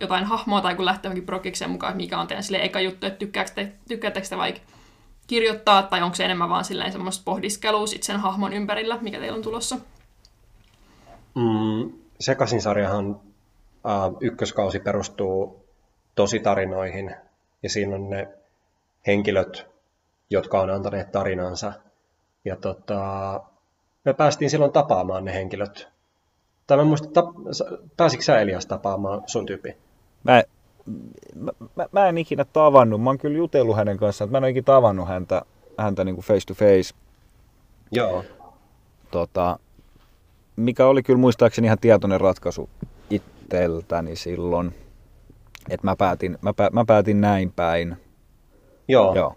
jotain hahmoa tai kun lähtee johonkin prokikseen mukaan, että mikä on teidän sille eka juttu, että tykkäättekö te, tykkäättekö te vaikka kirjoittaa, tai onko se enemmän vaan silleen semmoista pohdiskelua sit sen hahmon ympärillä, mikä teillä on tulossa? Mm, Sekasin sarjahan äh, ykköskausi perustuu tositarinoihin, ja siinä on ne henkilöt, jotka on antaneet tarinansa. Ja tota, me päästiin silloin tapaamaan ne henkilöt. Tai mä muistan, tap, pääsitkö sä Elias tapaamaan sun tyyppi? Mä, mä, mä, mä en ikinä tavannut. Mä oon kyllä jutellut hänen kanssaan, mä en ole ikinä tavannut häntä, häntä niin kuin face to face. Joo. Tota, mikä oli kyllä muistaakseni ihan tietoinen ratkaisu itseltäni silloin. Että mä päätin, mä, pä, mä päätin näin päin. Joo. Joo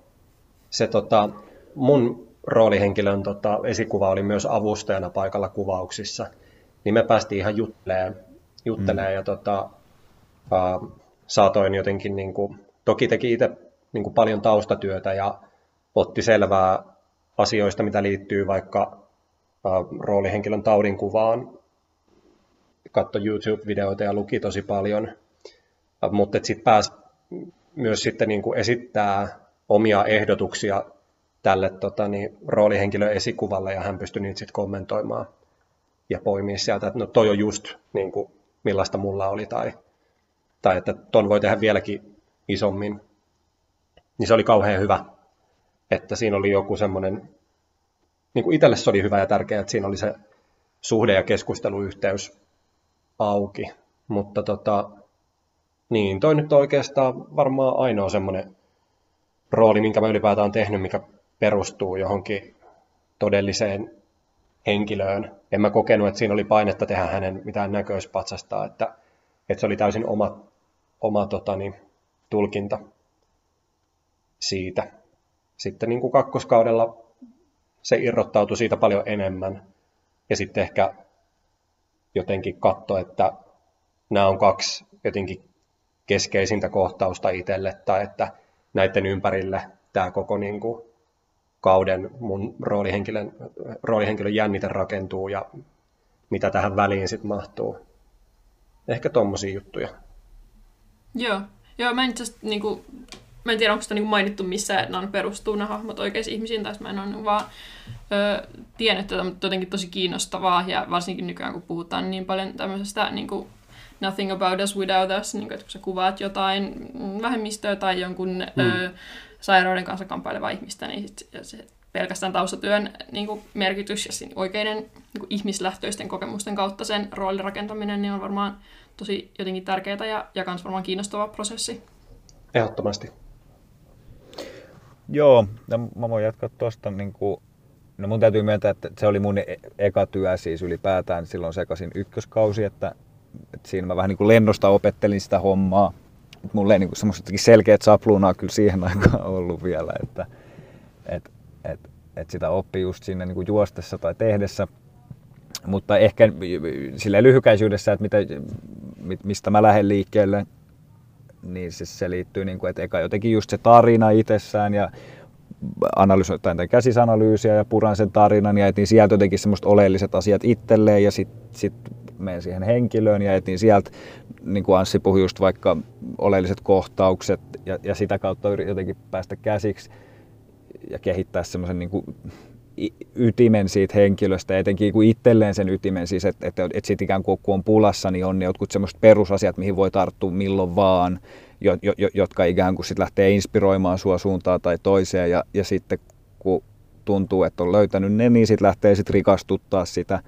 se tota, mun roolihenkilön tota, esikuva oli myös avustajana paikalla kuvauksissa, niin me päästiin ihan juttelemaan, juttelemaan mm. ja tota, uh, saatoin jotenkin, niin kuin, toki teki itse niin kuin paljon taustatyötä ja otti selvää asioista, mitä liittyy vaikka uh, roolihenkilön taudinkuvaan, katsoi YouTube-videoita ja luki tosi paljon, uh, mutta sitten pääsi myös sitten niin kuin esittää omia ehdotuksia tälle tota, niin, roolihenkilön esikuvalle ja hän pystyi niitä sitten kommentoimaan ja poimia sieltä, että no toi on just niin kuin, millaista mulla oli tai, tai että ton voi tehdä vieläkin isommin. Niin se oli kauhean hyvä, että siinä oli joku semmoinen, niin kuin itselle se oli hyvä ja tärkeää, että siinä oli se suhde- ja keskusteluyhteys auki. Mutta tota, niin, toi nyt oikeastaan varmaan ainoa semmoinen rooli, minkä mä ylipäätään olen tehnyt, mikä perustuu johonkin todelliseen henkilöön. En mä kokenut, että siinä oli painetta tehdä hänen mitään näköispatsasta, että, että se oli täysin oma, oma totani, tulkinta siitä. Sitten niin kuin kakkoskaudella se irrottautui siitä paljon enemmän. Ja sitten ehkä jotenkin katso, että nämä on kaksi jotenkin keskeisintä kohtausta itselle, tai että näiden ympärille tämä koko niin kuin, kauden mun roolihenkilön, roolihenkilön jännite rakentuu ja mitä tähän väliin sitten mahtuu. Ehkä tommosia juttuja. Joo, Joo mä en itse niin kuin, mä en tiedä, onko sitä niin mainittu missä nämä perustuu nämä hahmot oikeisiin ihmisiin, tai mä en ole vaan ö, tiennyt tätä, mutta jotenkin tosi kiinnostavaa, ja varsinkin nykyään kun puhutaan niin paljon tämmöisestä niin kuin, nothing about us without us, niin kuin, että kun sä kuvaat jotain vähemmistöä tai jonkun mm. ö, sairauden kanssa kamppailevaa ihmistä, niin sit, se pelkästään taustatyön niin kuin merkitys ja oikeiden niin kuin ihmislähtöisten kokemusten kautta sen roolin rakentaminen niin on varmaan tosi jotenkin tärkeää ja, ja myös varmaan kiinnostava prosessi. Ehdottomasti. Joo, ja mä voin jatkaa tuosta. Niin kuin, no mun täytyy myöntää, että se oli mun e-, eka työ siis ylipäätään silloin sekaisin ykköskausi, että et siinä mä vähän niin kuin lennosta opettelin sitä hommaa. Et mulla ei niin semmoista selkeät sapluunaa kyllä siihen aikaan ollut vielä, että et, et, et sitä oppii just siinä niin kuin juostessa tai tehdessä. Mutta ehkä sille lyhykäisyydessä, että mitä, mistä mä lähden liikkeelle, niin siis se liittyy, niin kuin, että eka jotenkin just se tarina itsessään ja analysoin käsisanalyysiä ja puran sen tarinan ja etin sieltä jotenkin semmoista oleelliset asiat itselleen ja sitten sit menen siihen henkilöön ja etin sieltä, niin kuin Anssi puhui just vaikka oleelliset kohtaukset ja, ja sitä kautta jotenkin päästä käsiksi ja kehittää semmoisen niin ytimen siitä henkilöstä, etenkin kuin itselleen sen ytimen, siis että et, et sit ikään kuin kun on pulassa, niin on ne jotkut semmoiset perusasiat, mihin voi tarttua milloin vaan, jo, jo, jotka ikään kuin sit lähtee inspiroimaan sua suuntaan tai toiseen, ja, ja sitten kun tuntuu, että on löytänyt ne, niin sitten lähtee sitten rikastuttaa sitä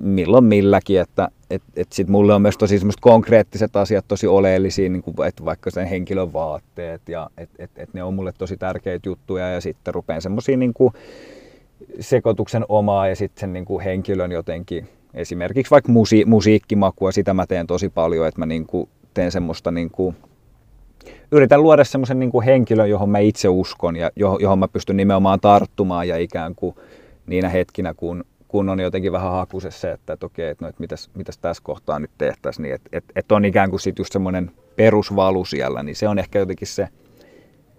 milloin milläkin, että et, et sit mulle on myös tosi konkreettiset asiat tosi oleellisia, niin kuin, että vaikka sen henkilön vaatteet ja et, et, et ne on mulle tosi tärkeitä juttuja ja sitten rupean semmoisia niin sekoituksen omaa ja sitten sen niin kuin henkilön jotenkin, esimerkiksi vaikka musi, musiikkimakua, sitä mä teen tosi paljon, että mä niin kuin teen semmoista niin kuin, yritän luoda semmoisen niin henkilön, johon mä itse uskon ja johon mä pystyn nimenomaan tarttumaan ja ikään kuin niinä hetkinä, kun, kun on jotenkin vähän hakusessa, että, että okei, että, no, että mitäs, mitäs tässä kohtaa nyt tehtäisiin, niin että, että, että on ikään kuin sitten just semmoinen perusvalu siellä, niin se on ehkä jotenkin se,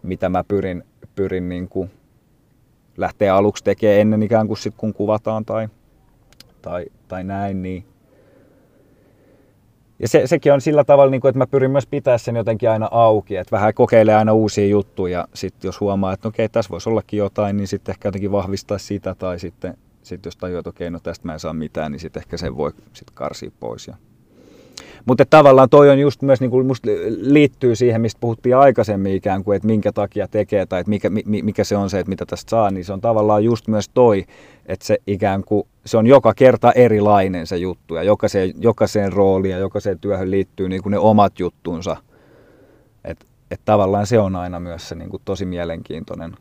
mitä mä pyrin, pyrin niin kuin lähteä aluksi tekemään ennen ikään kuin sit kun kuvataan tai, tai, tai näin, niin ja se, sekin on sillä tavalla, niin kuin, että mä pyrin myös pitää sen jotenkin aina auki, että vähän kokeilee aina uusia juttuja. Ja sitten jos huomaa, että okei, tässä voisi ollakin jotain, niin sitten ehkä jotenkin vahvistaa sitä tai sitten sit jos tajuaa, että okei, no tästä mä en saa mitään, niin sitten ehkä sen voi sitten karsia pois. Ja mutta tavallaan toi on just myös, niin kuin musta liittyy siihen, mistä puhuttiin aikaisemmin ikään kuin, että minkä takia tekee tai että mikä, mikä se on se, että mitä tästä saa, niin se on tavallaan just myös toi, että se ikään kuin, se on joka kerta erilainen se juttu ja jokaiseen, jokaiseen rooliin ja jokaiseen työhön liittyy niin kuin ne omat juttunsa. Että et tavallaan se on aina myös se niin kuin tosi mielenkiintoinen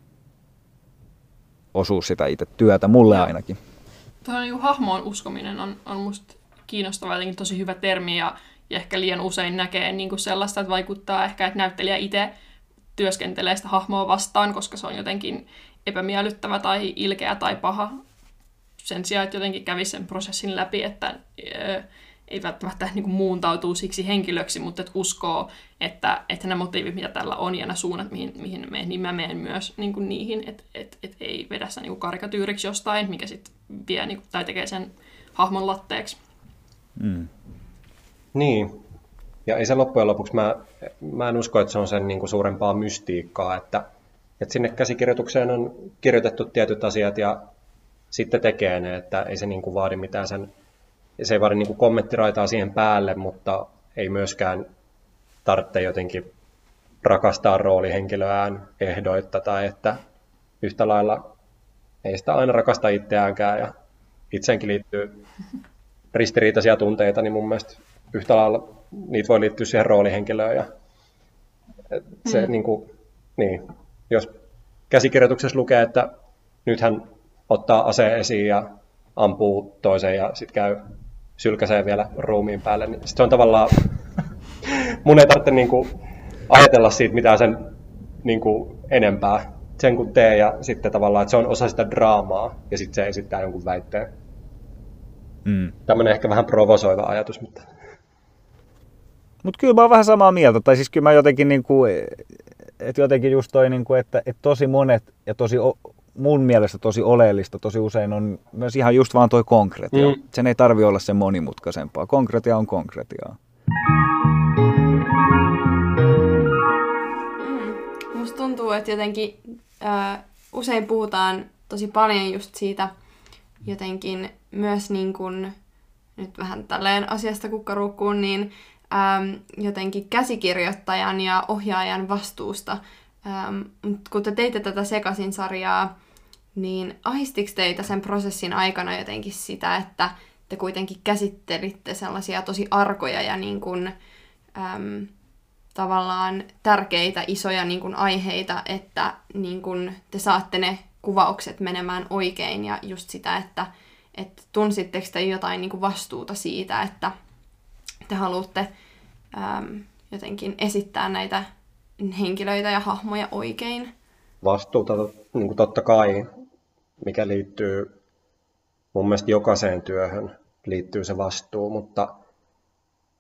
osuus sitä itse työtä, mulle ainakin. Tuo niin hahmoon uskominen on, on musta kiinnostava, jotenkin tosi hyvä termi ja, ja ehkä liian usein näkee niin kuin sellaista, että vaikuttaa ehkä, että näyttelijä itse työskentelee sitä hahmoa vastaan, koska se on jotenkin epämiellyttävä tai ilkeä tai paha. Sen sijaan, että jotenkin kävisi sen prosessin läpi, että ei välttämättä niin kuin muuntautuu siksi henkilöksi, mutta että uskoo, että, että nämä motiivit, mitä tällä on ja nämä suunnat, mihin, mihin menen, niin mä menen myös niin kuin niihin, että et, et ei vedä sitä niin kuin karikatyyriksi jostain, mikä sitten vie niin kuin, tai tekee sen hahmon latteeksi. Mm. Niin. Ja ei se loppujen lopuksi, mä, mä en usko, että se on sen niin kuin suurempaa mystiikkaa, että, että sinne käsikirjoitukseen on kirjoitettu tietyt asiat ja sitten tekee ne, että ei se niin kuin vaadi mitään sen, se ei vaadi niin kommenttiraitaa siihen päälle, mutta ei myöskään tarvitse jotenkin rakastaa roolihenkilöään ehdoitta tai että yhtä lailla ei sitä aina rakasta itseäänkään ja itseenkin liittyy ristiriitaisia tunteita, niin mun mielestä yhtä lailla niitä voi liittyä siihen roolihenkilöön. Ja se, mm. niin, kuin, niin, jos käsikirjoituksessa lukee, että nyt hän ottaa aseen esiin ja ampuu toisen ja sitten käy sylkäseen vielä ruumiin päälle, niin se on tavallaan, mun ei tarvitse niin kuin, ajatella siitä mitään sen niin kuin, enempää sen kun tee ja sitten tavallaan, että se on osa sitä draamaa ja sitten se esittää jonkun väitteen. Mm. Tämmöinen ehkä vähän provosoiva ajatus, mutta... Mutta kyllä mä oon vähän samaa mieltä. Tai siis kyllä mä jotenkin, niin kuin, että jotenkin just toi, niin kuin, että, että tosi monet ja tosi mun mielestä tosi oleellista tosi usein on myös ihan just vaan toi konkretia. Mm. Sen ei tarvi olla sen monimutkaisempaa. Konkretia on konkretiaa. Mm. Musta tuntuu, että jotenkin äh, usein puhutaan tosi paljon just siitä jotenkin myös niin kuin, nyt vähän tälleen asiasta kukkaruukkuun, niin äm, jotenkin käsikirjoittajan ja ohjaajan vastuusta. Mutta kun te teitte tätä Sekasin sarjaa, niin ahistiko teitä sen prosessin aikana jotenkin sitä, että te kuitenkin käsittelitte sellaisia tosi arkoja ja niin kuin, äm, tavallaan tärkeitä isoja niin kuin aiheita, että niin kuin te saatte ne kuvaukset menemään oikein ja just sitä, että että tunsitteko te jotain niin kuin vastuuta siitä, että te haluatte äm, jotenkin esittää näitä henkilöitä ja hahmoja oikein? Vastuuta niin kuin totta kai, mikä liittyy mun mielestä jokaiseen työhön liittyy se vastuu, mutta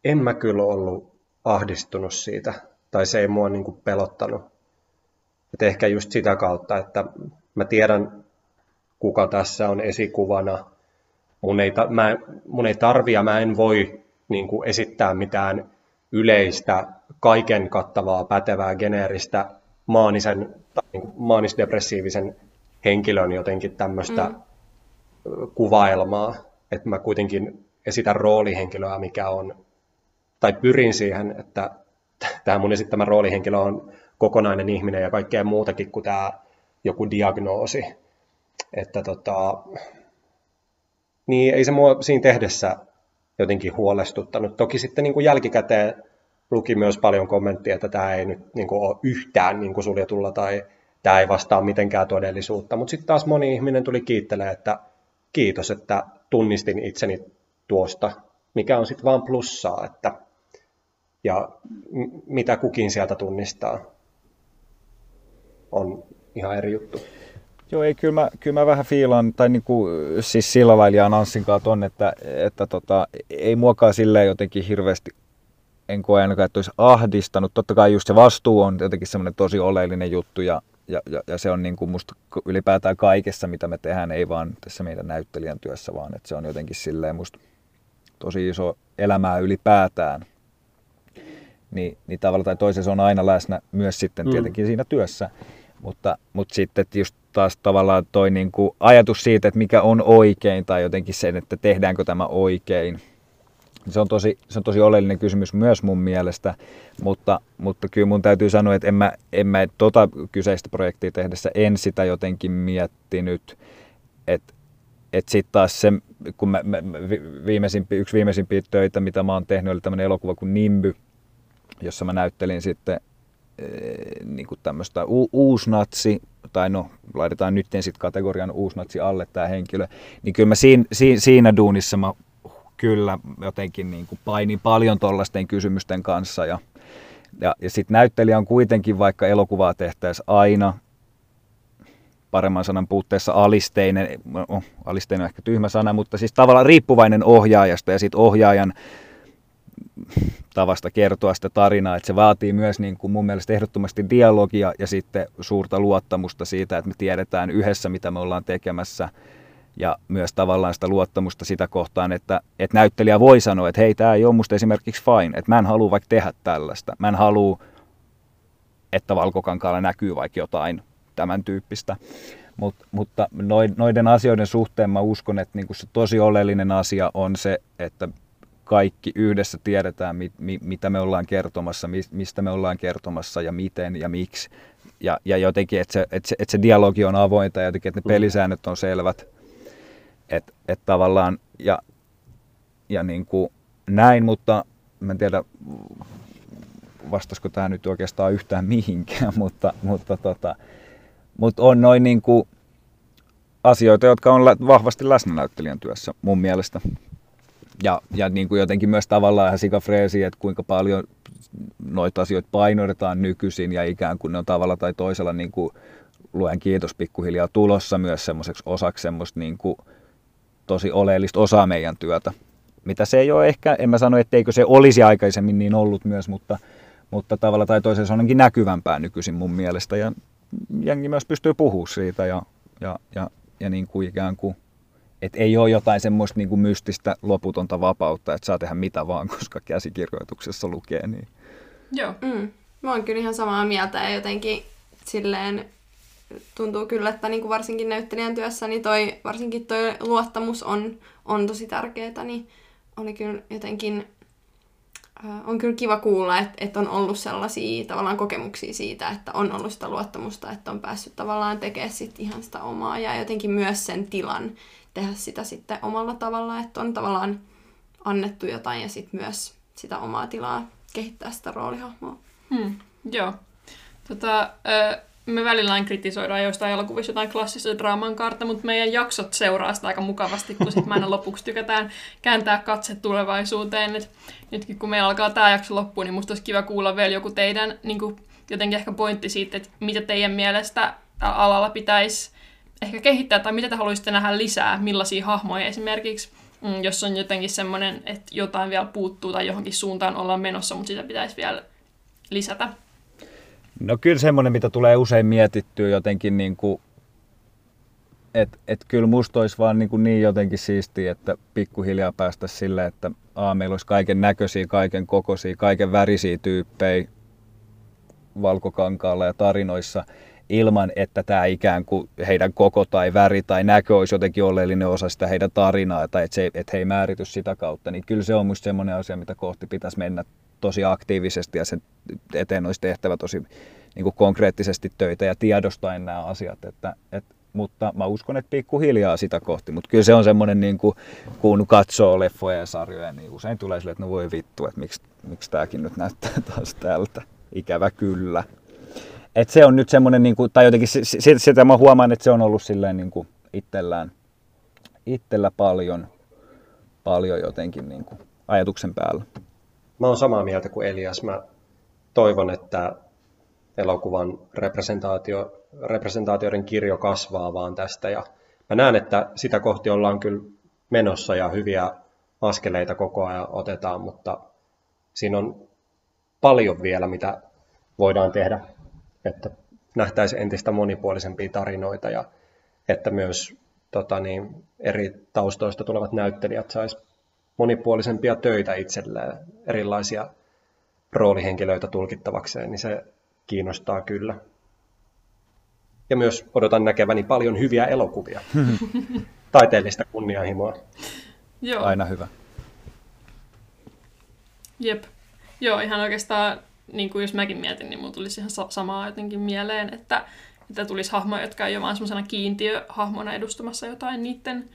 en mä kyllä ollut ahdistunut siitä, tai se ei mua niin kuin pelottanut. Et ehkä just sitä kautta, että mä tiedän, kuka tässä on esikuvana, mun ei, ta, mä, mun ei tarvi ja mä en voi niin kuin esittää mitään yleistä, kaiken kattavaa, pätevää, geneeristä maanisen tai niin kuin maanisdepressiivisen henkilön jotenkin tämmöistä mm. kuvailmaa, että mä kuitenkin esitän roolihenkilöä, mikä on, tai pyrin siihen, että tämä mun esittämä roolihenkilö on kokonainen ihminen ja kaikkea muutakin kuin tämä joku diagnoosi. Että tota, niin ei se mua siinä tehdessä jotenkin huolestuttanut. Toki sitten niin kuin jälkikäteen luki myös paljon kommenttia, että tämä ei nyt niin kuin ole yhtään niin kuin suljetulla tai tämä ei vastaa mitenkään todellisuutta. Mutta sitten taas moni ihminen tuli kiittelemään, että kiitos, että tunnistin itseni tuosta, mikä on sitten vaan plussaa, että ja mitä kukin sieltä tunnistaa on ihan eri juttu. Joo, ei, kyllä mä, kyllä mä vähän fiilan, tai niin kuin, siis ja Anssin kanssa on, että, että tota, ei muokaa silleen jotenkin hirveästi, en koe ainakaan, että olisi ahdistanut. Totta kai just se vastuu on jotenkin semmoinen tosi oleellinen juttu, ja, ja, ja, ja se on niin kuin musta ylipäätään kaikessa, mitä me tehdään, ei vaan tässä meidän näyttelijän työssä, vaan että se on jotenkin silleen musta tosi iso elämää ylipäätään. Niin, niin tavalla tai toisella se on aina läsnä myös sitten mm. tietenkin siinä työssä. Mutta, mutta sitten just taas tavallaan toi niin kuin ajatus siitä, että mikä on oikein tai jotenkin sen, että tehdäänkö tämä oikein. Se on tosi, se on tosi oleellinen kysymys myös mun mielestä, mutta, mutta kyllä mun täytyy sanoa, että en mä, en mä tota kyseistä projektia tehdessä en sitä jotenkin miettinyt, että et sitten taas se, kun mä, mä, viimeisimpi, yksi viimeisimpiä töitä, mitä mä oon tehnyt, oli tämmöinen elokuva kuin Nimby, jossa mä näyttelin sitten Eh, niin tämmöistä u- uusnatsi, tai no laitetaan nyt sitten kategorian uusnatsi alle tämä henkilö, niin kyllä mä siinä, siinä, siinä duunissa mä kyllä jotenkin niin kuin painin paljon tuollaisten kysymysten kanssa ja, ja, ja sitten näyttelijä on kuitenkin vaikka elokuvaa tehtäessä aina paremman sanan puutteessa alisteinen, no, alisteinen on ehkä tyhmä sana, mutta siis tavallaan riippuvainen ohjaajasta ja sitten ohjaajan tavasta kertoa sitä tarinaa, että se vaatii myös niin kuin mun mielestä ehdottomasti dialogia ja sitten suurta luottamusta siitä, että me tiedetään yhdessä, mitä me ollaan tekemässä ja myös tavallaan sitä luottamusta sitä kohtaan, että, että näyttelijä voi sanoa, että hei, tämä ei ole musta esimerkiksi fine, että mä en halua vaikka tehdä tällaista, mä en halua, että valkokankaalla näkyy vaikka jotain tämän tyyppistä. Mut, mutta noiden asioiden suhteen mä uskon, että niinku se tosi oleellinen asia on se, että kaikki yhdessä tiedetään, mi, mi, mitä me ollaan kertomassa, mi, mistä me ollaan kertomassa ja miten ja miksi. Ja, ja jotenkin, että se, että, se, että se dialogi on avointa ja jotenkin, että ne mm. pelisäännöt on selvät. Että et tavallaan, ja, ja niin kuin näin, mutta mä en tiedä, vastasko tämä nyt oikeastaan yhtään mihinkään, mutta, mutta, tota, mutta on noin niin kuin asioita, jotka on vahvasti läsnä näyttelijän työssä mun mielestä. Ja, ja niin kuin jotenkin myös tavallaan ihan sikafreesi, että kuinka paljon noita asioita painotetaan nykyisin ja ikään kuin ne on tavalla tai toisella niin kuin luen kiitos pikkuhiljaa tulossa myös semmoiseksi osaksi semmoista niin kuin tosi oleellista osaa meidän työtä. Mitä se ei ole ehkä, en mä sano, etteikö se olisi aikaisemmin niin ollut myös, mutta, mutta tavalla tai toisella se on ainakin näkyvämpää nykyisin mun mielestä ja jengi myös pystyy puhumaan siitä ja, ja, ja, ja niin kuin ikään kuin et ei ole jotain semmoista niin kuin mystistä loputonta vapautta, että saa tehdä mitä vaan, koska käsikirjoituksessa lukee. Niin. Joo. Mm. Mä oon kyllä ihan samaa mieltä ja jotenkin silleen tuntuu kyllä, että niin kuin varsinkin näyttelijän työssä niin toi, varsinkin toi luottamus on, on tosi tärkeää, niin oli kyllä jotenkin on kyllä kiva kuulla, että, että on ollut sellaisia tavallaan kokemuksia siitä, että on ollut sitä luottamusta, että on päässyt tavallaan tekemään sit ihan sitä omaa ja jotenkin myös sen tilan tehdä sitä sitten omalla tavalla, että on tavallaan annettu jotain ja sitten myös sitä omaa tilaa kehittää sitä roolihahmoa. Hmm, joo. Tota, me välillä aina kritisoidaan joistain elokuvissa jotain klassista draaman kaarta, mutta meidän jaksot seuraa sitä aika mukavasti, kun sitten aina lopuksi tykätään kääntää katse tulevaisuuteen. Et nytkin kun meillä alkaa tämä jakso loppuun, niin musta olisi kiva kuulla vielä joku teidän niin kuin, jotenkin ehkä pointti siitä, että mitä teidän mielestä alalla pitäisi ehkä kehittää, tai mitä te haluaisitte nähdä lisää, millaisia hahmoja esimerkiksi, mm, jos on jotenkin semmoinen, että jotain vielä puuttuu tai johonkin suuntaan ollaan menossa, mutta sitä pitäisi vielä lisätä. No kyllä semmoinen, mitä tulee usein mietittyä jotenkin niin kuin että et kyllä musta olisi vaan niin, kuin niin jotenkin siistiä, että pikkuhiljaa päästä sille, että a, meillä olisi kaiken näköisiä, kaiken kokoisia, kaiken värisiä tyyppejä valkokankaalla ja tarinoissa ilman, että tämä ikään kuin heidän koko tai väri tai näkö olisi jotenkin oleellinen osa sitä heidän tarinaa tai että, se, että he ei määrity sitä kautta, niin kyllä se on minusta semmoinen asia, mitä kohti pitäisi mennä tosi aktiivisesti ja sen eteen olisi tehtävä tosi niin kuin konkreettisesti töitä ja tiedostaen nämä asiat, että, että mutta mä uskon, että pikkuhiljaa sitä kohti. Mutta kyllä se on semmoinen, niin kuin, kun katsoo leffoja ja sarjoja, niin usein tulee silleen, että no voi vittu, että miksi, miksi tämäkin nyt näyttää taas tältä. Ikävä kyllä. Et se on nyt semmoinen, niin kuin, tai jotenkin sitä, sitä mä huomaan, että se on ollut silleen niin kuin itsellään, itsellä paljon, paljon jotenkin niin kuin ajatuksen päällä. Mä oon samaa mieltä kuin Elias. Mä toivon, että elokuvan representaatio, representaatioiden kirjo kasvaa vaan tästä. Ja mä näen, että sitä kohti ollaan kyllä menossa ja hyviä askeleita koko ajan otetaan, mutta siinä on paljon vielä, mitä voidaan tehdä, että nähtäisiin entistä monipuolisempia tarinoita ja että myös tota niin, eri taustoista tulevat näyttelijät sais monipuolisempia töitä itselleen, erilaisia roolihenkilöitä tulkittavakseen, niin se kiinnostaa kyllä. Ja myös odotan näkeväni paljon hyviä elokuvia. Taiteellista kunnianhimoa. Joo. Aina hyvä. Jep. Joo, ihan oikeastaan, niin kuin jos mäkin mietin, niin mulla tulisi ihan samaa jotenkin mieleen, että, että tulisi hahmoja, jotka ei ole vaan semmoisena kiintiöhahmona edustamassa jotain niiden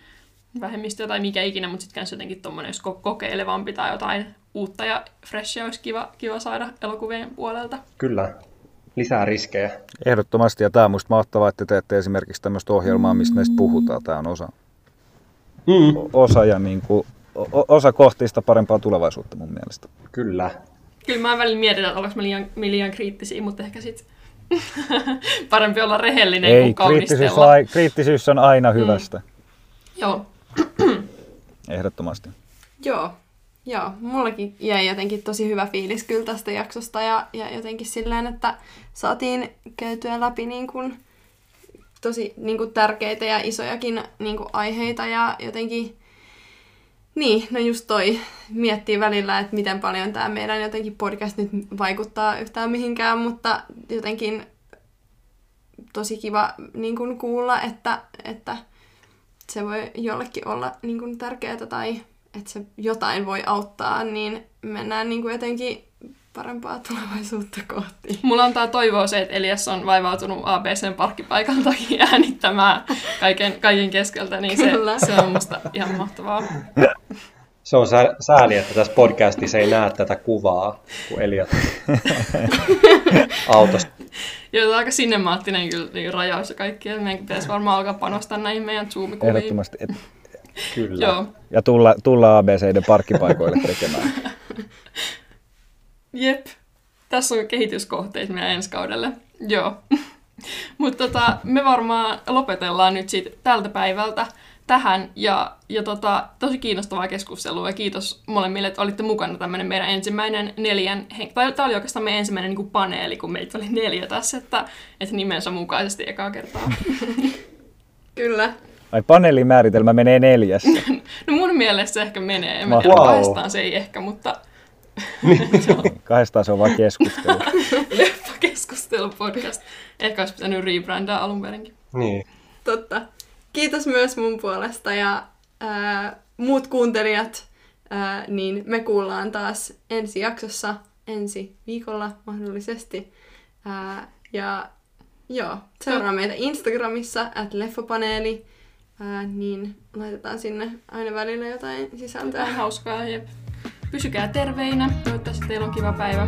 vähemmistöä tai mikä ikinä, mutta sitten jotenkin tuommoinen, jos kokeilevampi tai jotain uutta ja freshia olisi kiva, kiva saada elokuvien puolelta. Kyllä, lisää riskejä. Ehdottomasti, ja tämä on minusta mahtavaa, että teette esimerkiksi tämmöistä ohjelmaa, mistä meistä puhutaan. Tämä on osa, mm. osa, ja niin kuin, osa kohti sitä parempaa tulevaisuutta mun mielestä. Kyllä. Kyllä mä välillä mietin, että olenko liian, liian kriittisiä, mutta ehkä sitten parempi olla rehellinen Ei, kuin kriittisyys on, kriittisyys on aina mm. hyvästä. Mm. Joo. Ehdottomasti. Joo, Joo, mullakin jäi jotenkin tosi hyvä fiilis kyllä tästä jaksosta ja, ja jotenkin silleen, että saatiin käytyä läpi niin kuin tosi niin kuin tärkeitä ja isojakin niin kuin aiheita ja jotenkin niin, no just toi miettii välillä, että miten paljon tämä meidän jotenkin podcast nyt vaikuttaa yhtään mihinkään, mutta jotenkin tosi kiva niin kuin kuulla, että, että se voi jollekin olla niin kuin tärkeää tai että se jotain voi auttaa, niin mennään niin kuin jotenkin parempaa tulevaisuutta kohti. Mulla on tää toivoa se, että Elias on vaivautunut ABCn parkkipaikan takia äänittämään kaiken, kaiken keskeltä, niin se, se on musta ihan mahtavaa. Se on sääli, että tässä podcastissa ei näe tätä kuvaa, kun Elias autosta. Joo, aika sinemaattinen kyllä niin rajaus ja kaikki. Meidän pitäisi varmaan alkaa panostaa näihin meidän Zoom-kuviin. Ehdottomasti. Et, Kyllä. Joo. Ja tulla, tulla ABCiden parkkipaikoille tekemään. Jep. Tässä on kehityskohteet meidän ensi kaudelle. Joo. Mutta tota, me varmaan lopetellaan nyt siitä tältä päivältä tähän. Ja, ja tota, tosi kiinnostavaa keskustelua ja kiitos molemmille, että olitte mukana tämmöinen meidän ensimmäinen neljän. Tai tämä oli oikeastaan meidän ensimmäinen niin kuin paneeli, kun meitä oli neljä tässä, että, että nimensä mukaisesti ekaa kertaa. Kyllä. Ai paneelimääritelmä menee neljässä. no mun mielestä se ehkä menee. En tiedä, wow. kahdestaan se ei ehkä, mutta... kahdestaan se on vain keskustelu. Leffa keskustelu podcast. Ehkä olisi pitänyt rebrandaa alun perinkin. Niin. Totta. Kiitos myös mun puolesta ja ää, muut kuuntelijat, ää, niin me kuullaan taas ensi jaksossa ensi viikolla mahdollisesti. Ää, ja joo, seuraa meitä Instagramissa, at leffapaneeli ää, niin laitetaan sinne aina välillä jotain sisältöä. Jotain hauskaa ja pysykää terveinä. Toivottavasti teillä on kiva päivä.